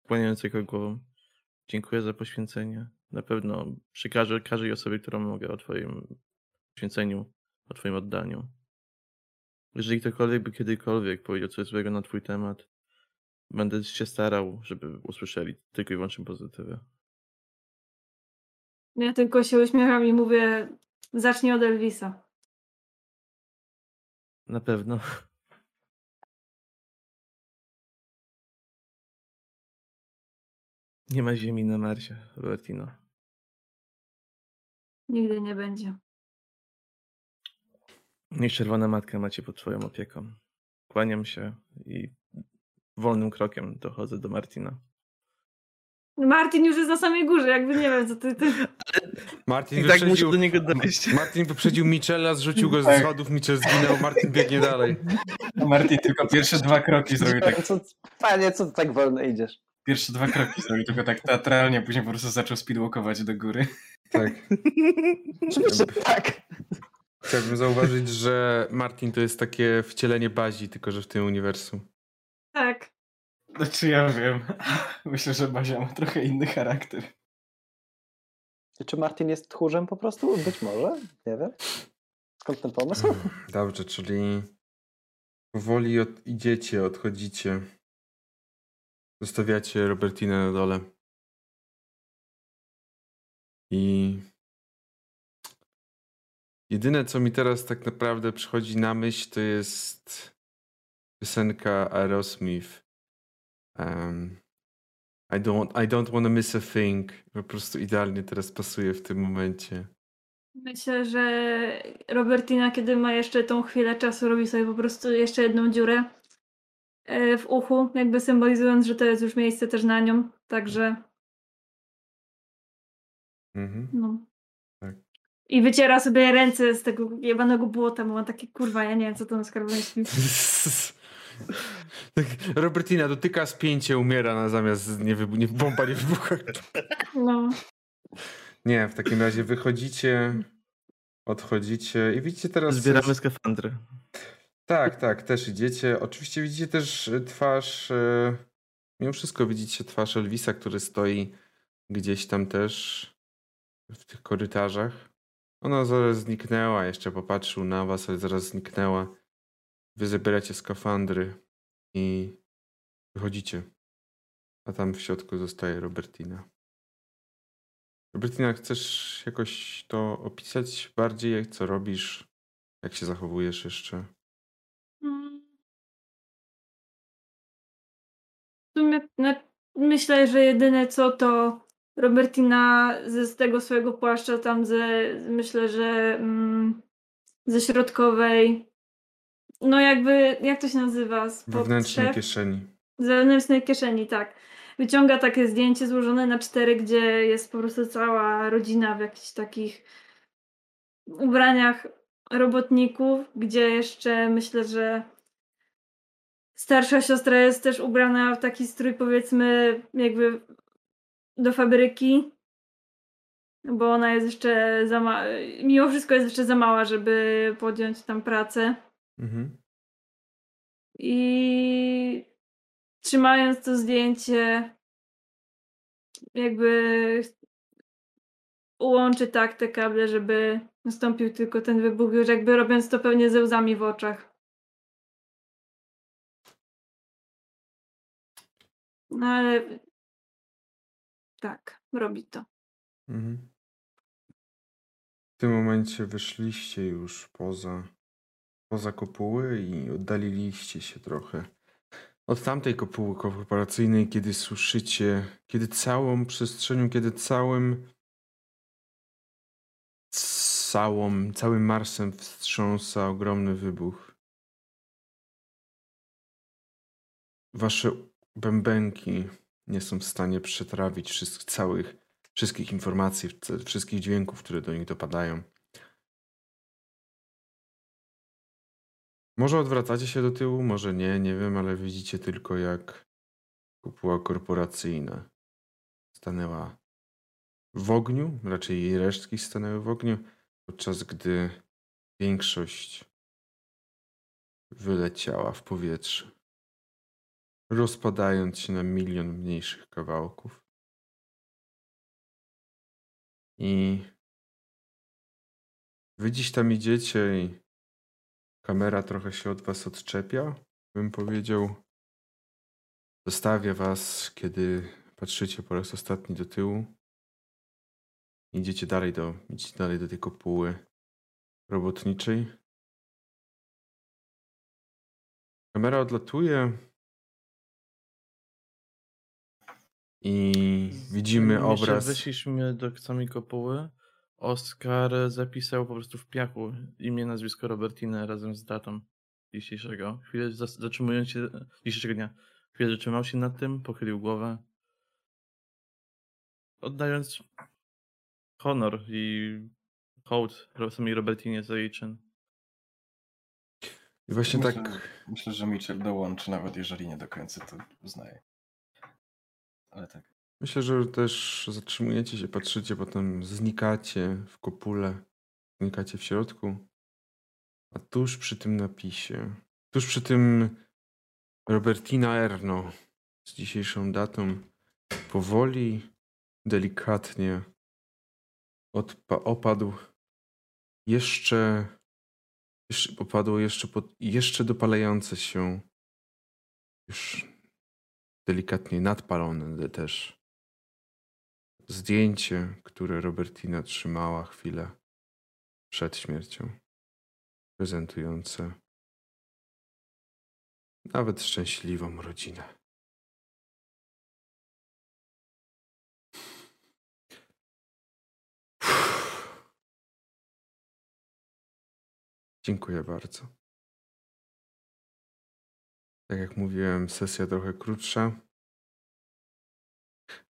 Speaker 5: skłaniając jego głową. Dziękuję za poświęcenie. Na pewno przekażę każdej osobie, którą mogę o twoim poświęceniu, o twoim oddaniu. Jeżeli ktokolwiek by kiedykolwiek powiedział coś złego na twój temat, Będę się starał, żeby usłyszeli tylko i wyłącznie pozytywy.
Speaker 2: Ja tylko się uśmiecham i mówię, zacznij od Elvisa.
Speaker 5: Na pewno. Nie ma ziemi na Marsie, Robertino.
Speaker 2: Nigdy nie będzie.
Speaker 5: Niech czerwona matka macie pod swoją opieką. Kłaniam się i wolnym krokiem dochodzę do Martina.
Speaker 2: Martin już jest na samej górze, jakby nie wiem, co ty... ty...
Speaker 1: Martin
Speaker 5: I tak muszę do niego dojść.
Speaker 1: Martin wyprzedził Michela, zrzucił go z
Speaker 3: Tak.
Speaker 1: schodów, Michel zginął, Martin biegnie dalej.
Speaker 3: Martin tylko pierwsze dwa kroki zrobił tak.
Speaker 4: Co, panie, co ty tak wolno idziesz?
Speaker 3: Pierwsze dwa kroki zrobił tylko tak teatralnie, później po prostu zaczął speedwalkować do góry.
Speaker 1: Tak.
Speaker 4: Oczywiście tak.
Speaker 1: Chciałbym zauważyć, że Martin to jest takie wcielenie bazi, tylko że w tym uniwersum.
Speaker 2: Tak.
Speaker 3: Znaczy ja wiem. Myślę, że Bazia ma trochę inny charakter.
Speaker 4: Czy Martin jest tchórzem po prostu? Być może. Nie wiem. Skąd ten pomysł?
Speaker 1: Dobrze, czyli powoli od, idziecie, odchodzicie. Zostawiacie Robertinę na dole. I jedyne, co mi teraz tak naprawdę przychodzi na myśl, to jest piosenka Aerosmith. Um, I don't, I don't wanna miss a thing. Po prostu idealnie teraz pasuje w tym momencie.
Speaker 2: Myślę, że Robertina, kiedy ma jeszcze tą chwilę czasu, robi sobie po prostu jeszcze jedną dziurę e, w uchu, jakby symbolizując, że to jest już miejsce też na nią. Także
Speaker 1: Mhm.
Speaker 2: no.
Speaker 1: Tak.
Speaker 2: I wyciera sobie ręce z tego jebanego błota, bo ma takie kurwa, ja nie wiem, co to na.
Speaker 1: Tak, Robertina dotyka spięcie, umiera na zamiast nie, wybu- nie bomba nie wybucha.
Speaker 2: No.
Speaker 1: Nie, w takim razie wychodzicie odchodzicie i widzicie teraz...
Speaker 5: Zbieramy skafandry.
Speaker 1: Tak, tak, też idziecie. Oczywiście widzicie też e, twarz, e, mimo wszystko widzicie twarz Elvisa, który stoi gdzieś tam też w tych korytarzach. Ona zaraz zniknęła, jeszcze popatrzył na was, ale zaraz zniknęła. Wy zabieracie skafandry i wychodzicie. A tam w środku zostaje Robertina. Robertina, chcesz jakoś to opisać bardziej, co robisz, jak się zachowujesz jeszcze?
Speaker 2: W sumie myślę, że jedyne co to Robertina ze z tego swojego płaszcza tam ze, myślę, że mm, ze środkowej, no jakby, jak to się nazywa? Spod
Speaker 1: Wewnętrznej kieszeni.
Speaker 2: Z wewnętrznej kieszeni, tak. Wyciąga takie zdjęcie złożone na cztery, gdzie jest po prostu cała rodzina w jakichś takich ubraniach robotników, gdzie jeszcze myślę, że starsza siostra jest też ubrana w taki strój, powiedzmy, jakby do fabryki, bo ona jest jeszcze za ma- mimo wszystko jest jeszcze za mała, żeby podjąć tam pracę.
Speaker 1: Mhm.
Speaker 2: I trzymając to zdjęcie, jakby ułączy tak te kable, żeby nastąpił tylko ten wybuch, już jakby robiąc to pewnie ze łzami w oczach. No ale tak, robi to.
Speaker 1: Mhm. W tym momencie wyszliście już poza, poza kopuły i oddaliliście się trochę od tamtej kopuły korporacyjnej, kiedy słyszycie, kiedy całą przestrzenią, kiedy całym całą, całym Marsem wstrząsa ogromny wybuch. Wasze bębenki nie są w stanie przetrawić wszystkich, całych, wszystkich informacji, wszystkich dźwięków, które do nich dopadają. Może odwracacie się do tyłu, może nie, nie wiem, ale widzicie tylko jak kopuła korporacyjna stanęła w ogniu, raczej jej resztki stanęły w ogniu, podczas gdy większość wyleciała w powietrze, rozpadając się na milion mniejszych kawałków. I wy dziś tam idziecie i kamera trochę się od was odczepia, bym powiedział. Zostawia was, kiedy patrzycie po raz ostatni do tyłu. Idziecie dalej do, idziecie dalej do tej kopuły robotniczej. Kamera odlatuje. I widzimy obraz.
Speaker 5: Weszliśmy do samej kopuły. Oskar zapisał po prostu w piachu imię, nazwisko Robertiny razem z datą dzisiejszego. Chwilę zatrzymując się, dzisiejszego dnia. Chwilę zatrzymał się nad tym, pochylił głowę. Oddając honor i hołd samej Robertinie za jej czyn.
Speaker 1: I właśnie
Speaker 3: myślę,
Speaker 1: tak.
Speaker 3: myślę, że Mitchell dołączy, nawet jeżeli nie do końca to uznaje. Ale tak.
Speaker 1: Myślę, że też zatrzymujecie się, patrzycie, potem znikacie w kopule, znikacie w środku. A tuż przy tym napisie, tuż przy tym Robertina Erno z dzisiejszą datą, powoli, delikatnie odpa- opadł jeszcze, jeszcze opadło jeszcze, pod, jeszcze dopalające się, już delikatnie nadpalone też zdjęcie, które Robertina trzymała chwilę przed śmiercią, prezentujące nawet szczęśliwą rodzinę. Dziękuję bardzo. Tak jak mówiłem, sesja trochę krótsza.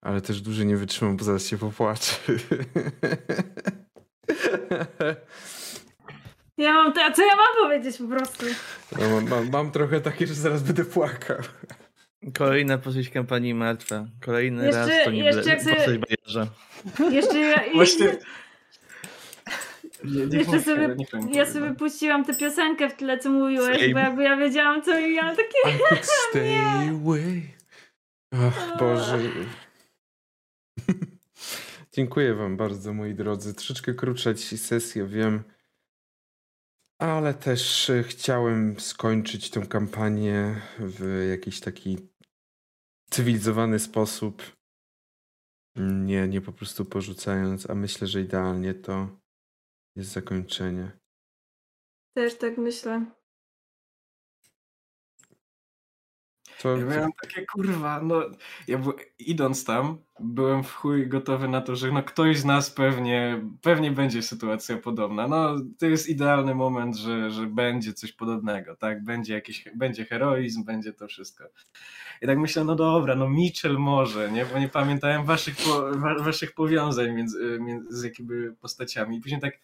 Speaker 1: Ale też dłużej nie wytrzymam, bo zaraz się popłaczę.
Speaker 2: Ja mam te, a co ja mam powiedzieć po prostu?
Speaker 1: No, mam, mam, mam trochę takie, że zaraz będę płakał.
Speaker 5: Kolejna postać kampanii martwa. Kolejny
Speaker 2: Jeszcze-
Speaker 5: raz to nie
Speaker 2: jeszcze jak sobie-
Speaker 5: postać.
Speaker 2: Jeszcze ja,
Speaker 3: Właśnie- Nie, nie
Speaker 2: Jeszcze sobie,
Speaker 3: pani
Speaker 2: ja sobie puściłam tę piosenkę w tle, co mówiłeś,
Speaker 5: Same.
Speaker 2: bo jakby ja wiedziałam, co i miałam takie...
Speaker 1: I could stay away. Ach, Boże. Dziękuję wam bardzo, moi drodzy. Troszeczkę krótsza dzisiaj sesja, wiem. Ale też e, chciałem skończyć tę kampanię w jakiś taki cywilizowany sposób. Nie, nie po prostu porzucając, a myślę, że idealnie to jest zakończenie.
Speaker 2: Też tak myślę.
Speaker 1: To,
Speaker 3: Ja miałem takie kurwa, no ja idąc tam, byłem w chuj gotowy na to, że no ktoś z nas pewnie, pewnie będzie sytuacja podobna. No to jest idealny moment, że, że będzie coś podobnego, tak? Będzie jakiś, będzie heroizm, będzie to wszystko. I tak myślę, no dobra, no Mitchell może, nie? Bo nie pamiętałem waszych, po, wa, waszych powiązań między, między z jakimi postaciami. I później tak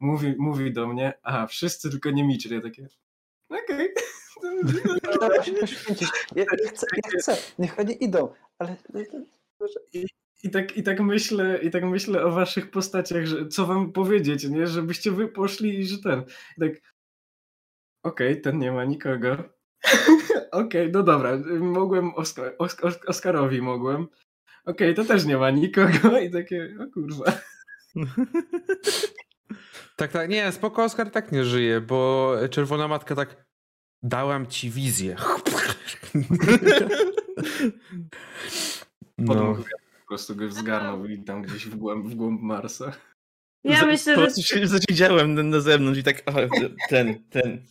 Speaker 3: mówi, mówi do mnie, a wszyscy tylko nie Mitchell. Ja takie, okej.
Speaker 4: Ja, chcę, niech oni idą, ale
Speaker 3: I tak, I tak myślę, i tak myślę o waszych postaciach, że co wam powiedzieć, nie? Żebyście wy poszli i że ten. I tak. Okej, ten nie ma nikogo. Okej, no dobra. Mogłem Oskar, Oskar, Oskarowi mogłem. Okej, to też nie ma nikogo. I takie, o kurwa.
Speaker 1: Tak, tak, nie, spoko, Oskar tak nie żyje, bo Czerwona Matka tak dałam ci wizję. No,
Speaker 3: po prostu go zgarnął i tam gdzieś w głąb, w głąb Marsa.
Speaker 2: Ja myślę, że...
Speaker 5: zasiedziałem na, na zewnątrz i tak, o, ten, ten.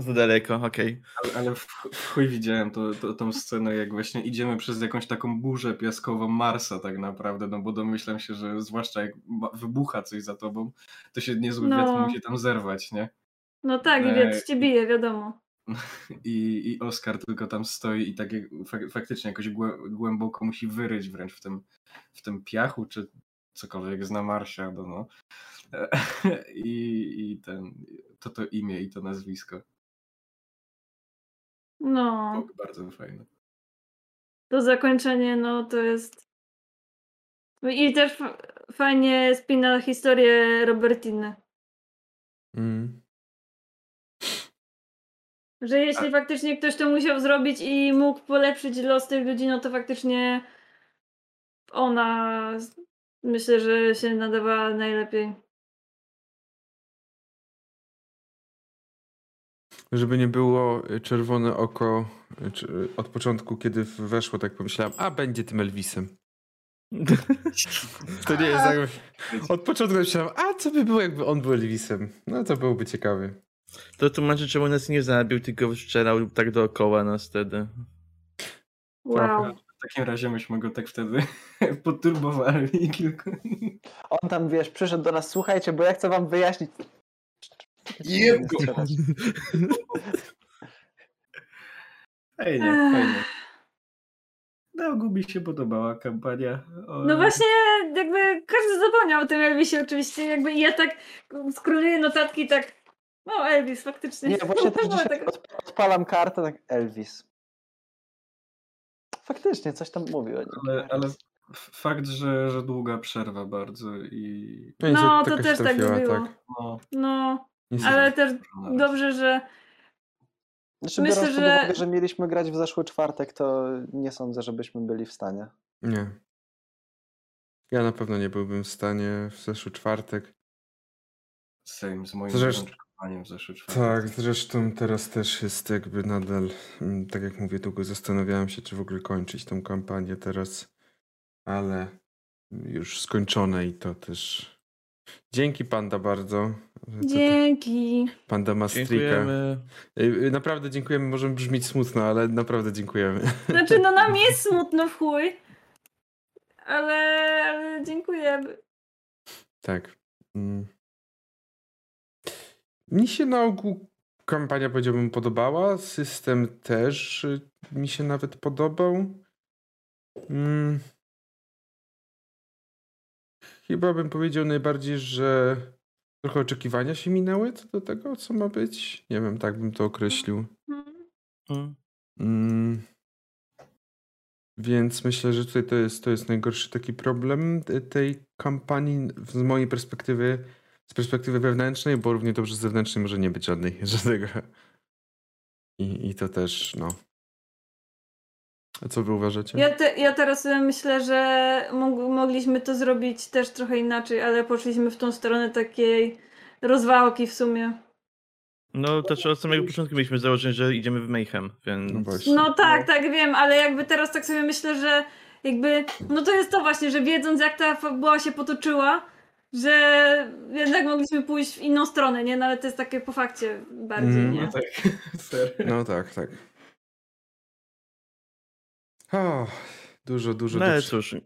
Speaker 5: Za daleko, okej.
Speaker 3: Ale, ale w, w chuj widziałem to, to, tą scenę, jak właśnie idziemy przez jakąś taką burzę piaskową Marsa tak naprawdę, no bo domyślam się, że zwłaszcza jak wybucha coś za tobą, to się niezły
Speaker 2: No.
Speaker 3: wiatr musi tam zerwać, nie?
Speaker 2: No tak, i wiatr cię bije, wiadomo.
Speaker 3: I, i Oskar tylko tam stoi i tak jak, faktycznie jakoś głę- głęboko musi wyryć wręcz w tym, w tym piachu, czy cokolwiek jest na Marsie, no, no. I, I ten, to to imię i to nazwisko.
Speaker 2: No,
Speaker 3: Było bardzo fajne.
Speaker 2: to zakończenie, no to jest... I też fa- fajnie spina historię Robertiny.
Speaker 1: mm.
Speaker 2: Że jeśli faktycznie ktoś to musiał zrobić i mógł polepszyć los tych ludzi, no to faktycznie ona myślę, że się nadawała najlepiej.
Speaker 1: Żeby nie było y, czerwone oko y, czy- y, od początku, kiedy weszło, tak pomyślałem, a będzie tym Elvisem. To nie jest jakby... Od początku myślałem, a co by było, jakby on był Elvisem? No to byłoby ciekawe.
Speaker 5: To tłumaczy, czemu nas nie zabił, tylko strzelał tak dookoła nas wtedy.
Speaker 2: Wow.
Speaker 3: W takim razie myśmy go tak wtedy poturbowali kilku.
Speaker 4: on tam, wiesz, przyszedł do nas, słuchajcie, bo ja chcę wam wyjaśnić.
Speaker 3: Jeb go. Fajnie, fajnie. No, Gubi się podobała kampania. O,
Speaker 2: No właśnie, jakby każdy zapomniał o tym Elvisie oczywiście, jakby i ja tak skróluję notatki tak, no Elvis faktycznie.
Speaker 4: Nie, właśnie też
Speaker 2: No,
Speaker 4: dzisiaj
Speaker 2: tak,
Speaker 4: od, odpalam kartę, tak Elvis. Faktycznie, coś tam mówił o nim.
Speaker 3: Ale, ale fakt, że, że długa przerwa bardzo i
Speaker 1: No,
Speaker 2: No, to też tak było.
Speaker 3: no,
Speaker 2: No,
Speaker 1: Niestety.
Speaker 2: Ale też dobrze, że
Speaker 4: Znaczy,
Speaker 2: myślę,
Speaker 4: biorąc
Speaker 2: że-
Speaker 4: uwagę, że mieliśmy grać w zeszły czwartek, to nie sądzę, żebyśmy byli w stanie.
Speaker 1: Nie. Ja na pewno nie byłbym w stanie w zeszły czwartek.
Speaker 3: same z moim wyczerpaniem w zeszły czwartek.
Speaker 1: Tak, zresztą teraz też jest jakby nadal, mm, tak jak mówię, długo zastanawiałem się, czy w ogóle kończyć tą kampanię teraz, ale już skończone i to też. Dzięki Panda bardzo.
Speaker 2: Dzięki.
Speaker 1: Panda ma streaka.
Speaker 5: Dziękujemy.
Speaker 1: Y, y, Naprawdę dziękujemy, może brzmieć smutno, ale naprawdę dziękujemy.
Speaker 2: Znaczy, no nam jest smutno w chuj, ale, ale dziękuję.
Speaker 1: Tak. Mm. Mi się na ogół kampania, powiedziałbym, podobała. System też y, mi się nawet podobał. Mm. Chyba bym powiedział najbardziej, że trochę oczekiwania się minęły co do tego, co ma być. Nie wiem, tak bym to określił.
Speaker 2: Mhm.
Speaker 5: Mm.
Speaker 1: Więc myślę, że tutaj to jest, to jest najgorszy taki problem te- tej kampanii z mojej perspektywy, z perspektywy wewnętrznej, bo równie dobrze z zewnętrznej może nie być żadnej, żadnego. I, I to też, no. A co wy uważacie?
Speaker 2: Ja, te, ja teraz sobie myślę, że mog, mogliśmy to zrobić też trochę inaczej, ale poszliśmy w tą stronę takiej rozwałki w sumie.
Speaker 5: No, też od samego początku mieliśmy założenie, że idziemy w Mayhem, więc...
Speaker 1: No właśnie.
Speaker 2: No tak, tak wiem, ale jakby teraz tak sobie myślę, że jakby, no to jest to właśnie, że wiedząc jak ta fabuła się potoczyła, że jednak mogliśmy pójść w inną stronę, nie? No ale to jest takie po fakcie bardziej,
Speaker 1: Mm,
Speaker 2: nie?
Speaker 3: No tak.
Speaker 1: No tak, tak. O, dużo, dużo.
Speaker 5: No ale cóż,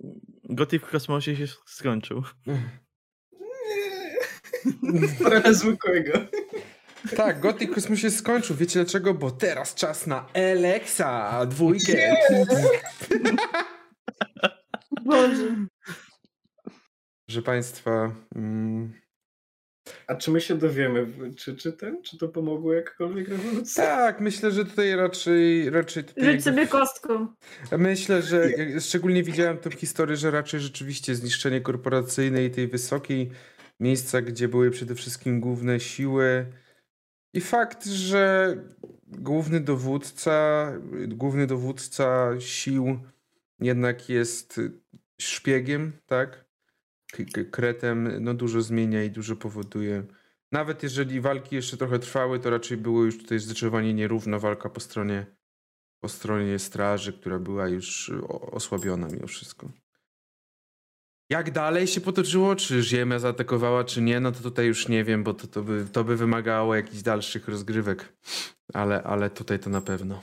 Speaker 5: Goty w kosmosie się skończył.
Speaker 3: Trochę zwykłego.
Speaker 1: Tak, Gothic Kosmos się skończył. Wiecie dlaczego? Bo teraz czas na Alexa dwójkę.
Speaker 2: Boże.
Speaker 1: Proszę Państwa, mm,
Speaker 3: A czy my się dowiemy, czy, czy ten, czy to pomogło jakkolwiek rewolucji?
Speaker 1: tak, myślę, że tutaj raczej, raczej tutaj
Speaker 2: Rzuć
Speaker 1: jakby-
Speaker 2: sobie kostką.
Speaker 1: Myślę, że szczególnie widziałem tę historię, że raczej rzeczywiście zniszczenie korporacyjne i tej wysokiej miejsca, gdzie były przede wszystkim główne siły i fakt, że główny dowódca, główny dowódca sił jednak jest szpiegiem, tak? Kretem, no dużo zmienia i dużo powoduje. Nawet jeżeli walki jeszcze trochę trwały, to raczej było już tutaj zdecydowanie nierówna walka po stronie po stronie straży, która była już osłabiona mimo wszystko. Jak dalej się potoczyło? Czy Ziemia zaatakowała, czy nie? No to tutaj już nie wiem, bo to, to, by, to by wymagało jakichś dalszych rozgrywek. Ale, ale tutaj to na pewno.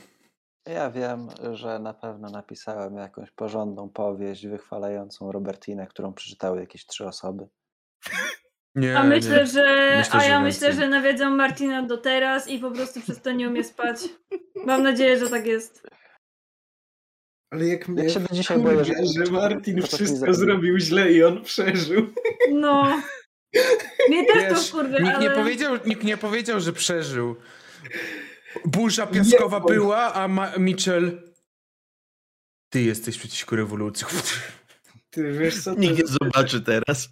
Speaker 4: Ja wiem, że na pewno napisałem jakąś porządną powieść wychwalającą Robertinę, którą przeczytały jakieś trzy osoby.
Speaker 1: Nie,
Speaker 2: A myślę,
Speaker 1: nie.
Speaker 2: że.
Speaker 1: Myślę,
Speaker 2: a
Speaker 1: że
Speaker 2: ja
Speaker 1: więcej.
Speaker 2: myślę, że nawiedzą Martina do teraz i po prostu przez to nie umie spać. Mam nadzieję, że tak jest.
Speaker 3: Ale jak mnie
Speaker 4: się do dzisiaj boję, że-
Speaker 3: że Martin wszystko
Speaker 4: zrobi.
Speaker 3: zrobił źle i on przeżył.
Speaker 2: No. Mnie też
Speaker 1: Wiesz,
Speaker 2: to wkurwia,
Speaker 1: nikt,
Speaker 2: ale...
Speaker 1: nie powiedział, nikt nie powiedział, że przeżył. Burza piaskowa
Speaker 3: Nie,
Speaker 1: była, a Ma- Mitchell... Ty jesteś przeciwko rewolucji.
Speaker 3: Ty wiesz co?
Speaker 5: Nikt nie zobaczy teraz.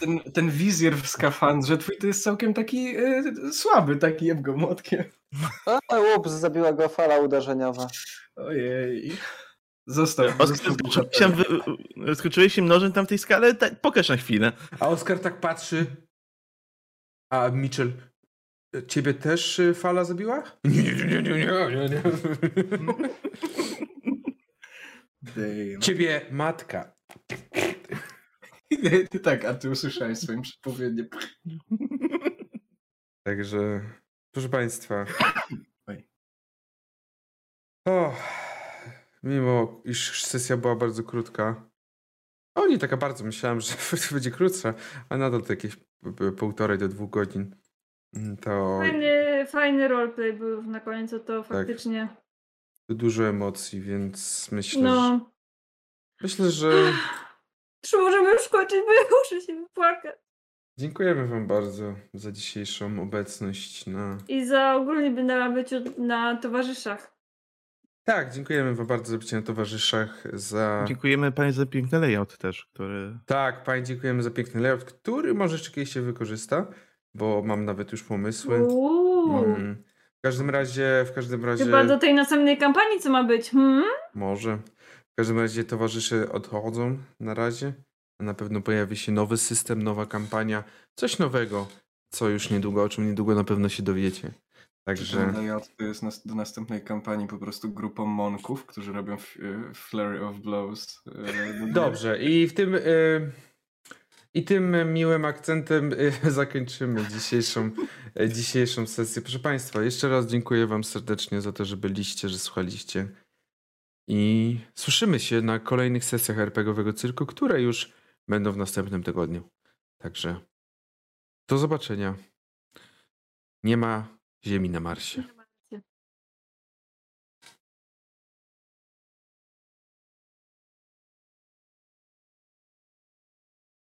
Speaker 3: Ten, ten wizjer w skafandrze twój to jest całkiem taki e, słaby, taki jeb go młotkiem.
Speaker 4: A, ups, zabiła go fala uderzeniowa.
Speaker 3: Ojej. Został.
Speaker 5: Skoczyłeś się mnożem tam w tej skale? Ta, pokaż na chwilę.
Speaker 1: A Oskar tak patrzy. A Mitchell, ciebie też y, fala zabiła? Nie, nie, nie, nie, nie, nie.
Speaker 3: Damn.
Speaker 1: Ciebie matka.
Speaker 3: Ty tak, a ty usłyszałeś swoim przepowiednie.
Speaker 1: Także, proszę Państwa. O, mimo iż sesja była bardzo krótka. O, nie taka bardzo, myślałem, że będzie krótsza, a nadal to jakieś półtorej do dwóch godzin. Mm, To
Speaker 2: Fajny, fajny roleplay był na końcu,
Speaker 1: Tak.
Speaker 2: to faktycznie.
Speaker 1: dużo emocji, więc myślę, że,
Speaker 2: No.
Speaker 1: myślę, że
Speaker 2: Czy możemy już kończyć, bo ja muszę się wypłakać.
Speaker 1: dziękujemy Wam bardzo za dzisiejszą obecność na...
Speaker 2: I za ogólnie będę na byciu na towarzyszach.
Speaker 1: Tak, dziękujemy Wam bardzo za bycie na towarzyszach, za...
Speaker 5: Dziękujemy Pani za piękny layout też, który...
Speaker 1: Tak, Pani dziękujemy za piękny layout, który może jeszcze kiedyś się wykorzysta, bo mam nawet już pomysły. Mm. W każdym razie, w każdym razie...
Speaker 2: Chyba do tej następnej kampanii co ma być? Hmm?
Speaker 1: Może. W każdym razie towarzysze odchodzą na razie. Na pewno pojawi się nowy system, nowa kampania, coś nowego, co już niedługo, o czym niedługo na pewno się dowiecie. Także
Speaker 3: layout to jest nas, do następnej kampanii po prostu grupą monków, którzy robią e, Flurry of Blows. e,
Speaker 1: dobrze. I w tym y, i tym miłym akcentem y, zakończymy dzisiejszą, y, dzisiejszą sesję. Proszę Państwa, jeszcze raz dziękuję Wam serdecznie za to, że byliście, że słuchaliście. I słyszymy się na kolejnych sesjach RPGowego Cyrku, które już będą w następnym tygodniu. Także do zobaczenia. Nie ma Ziemi na Marsie.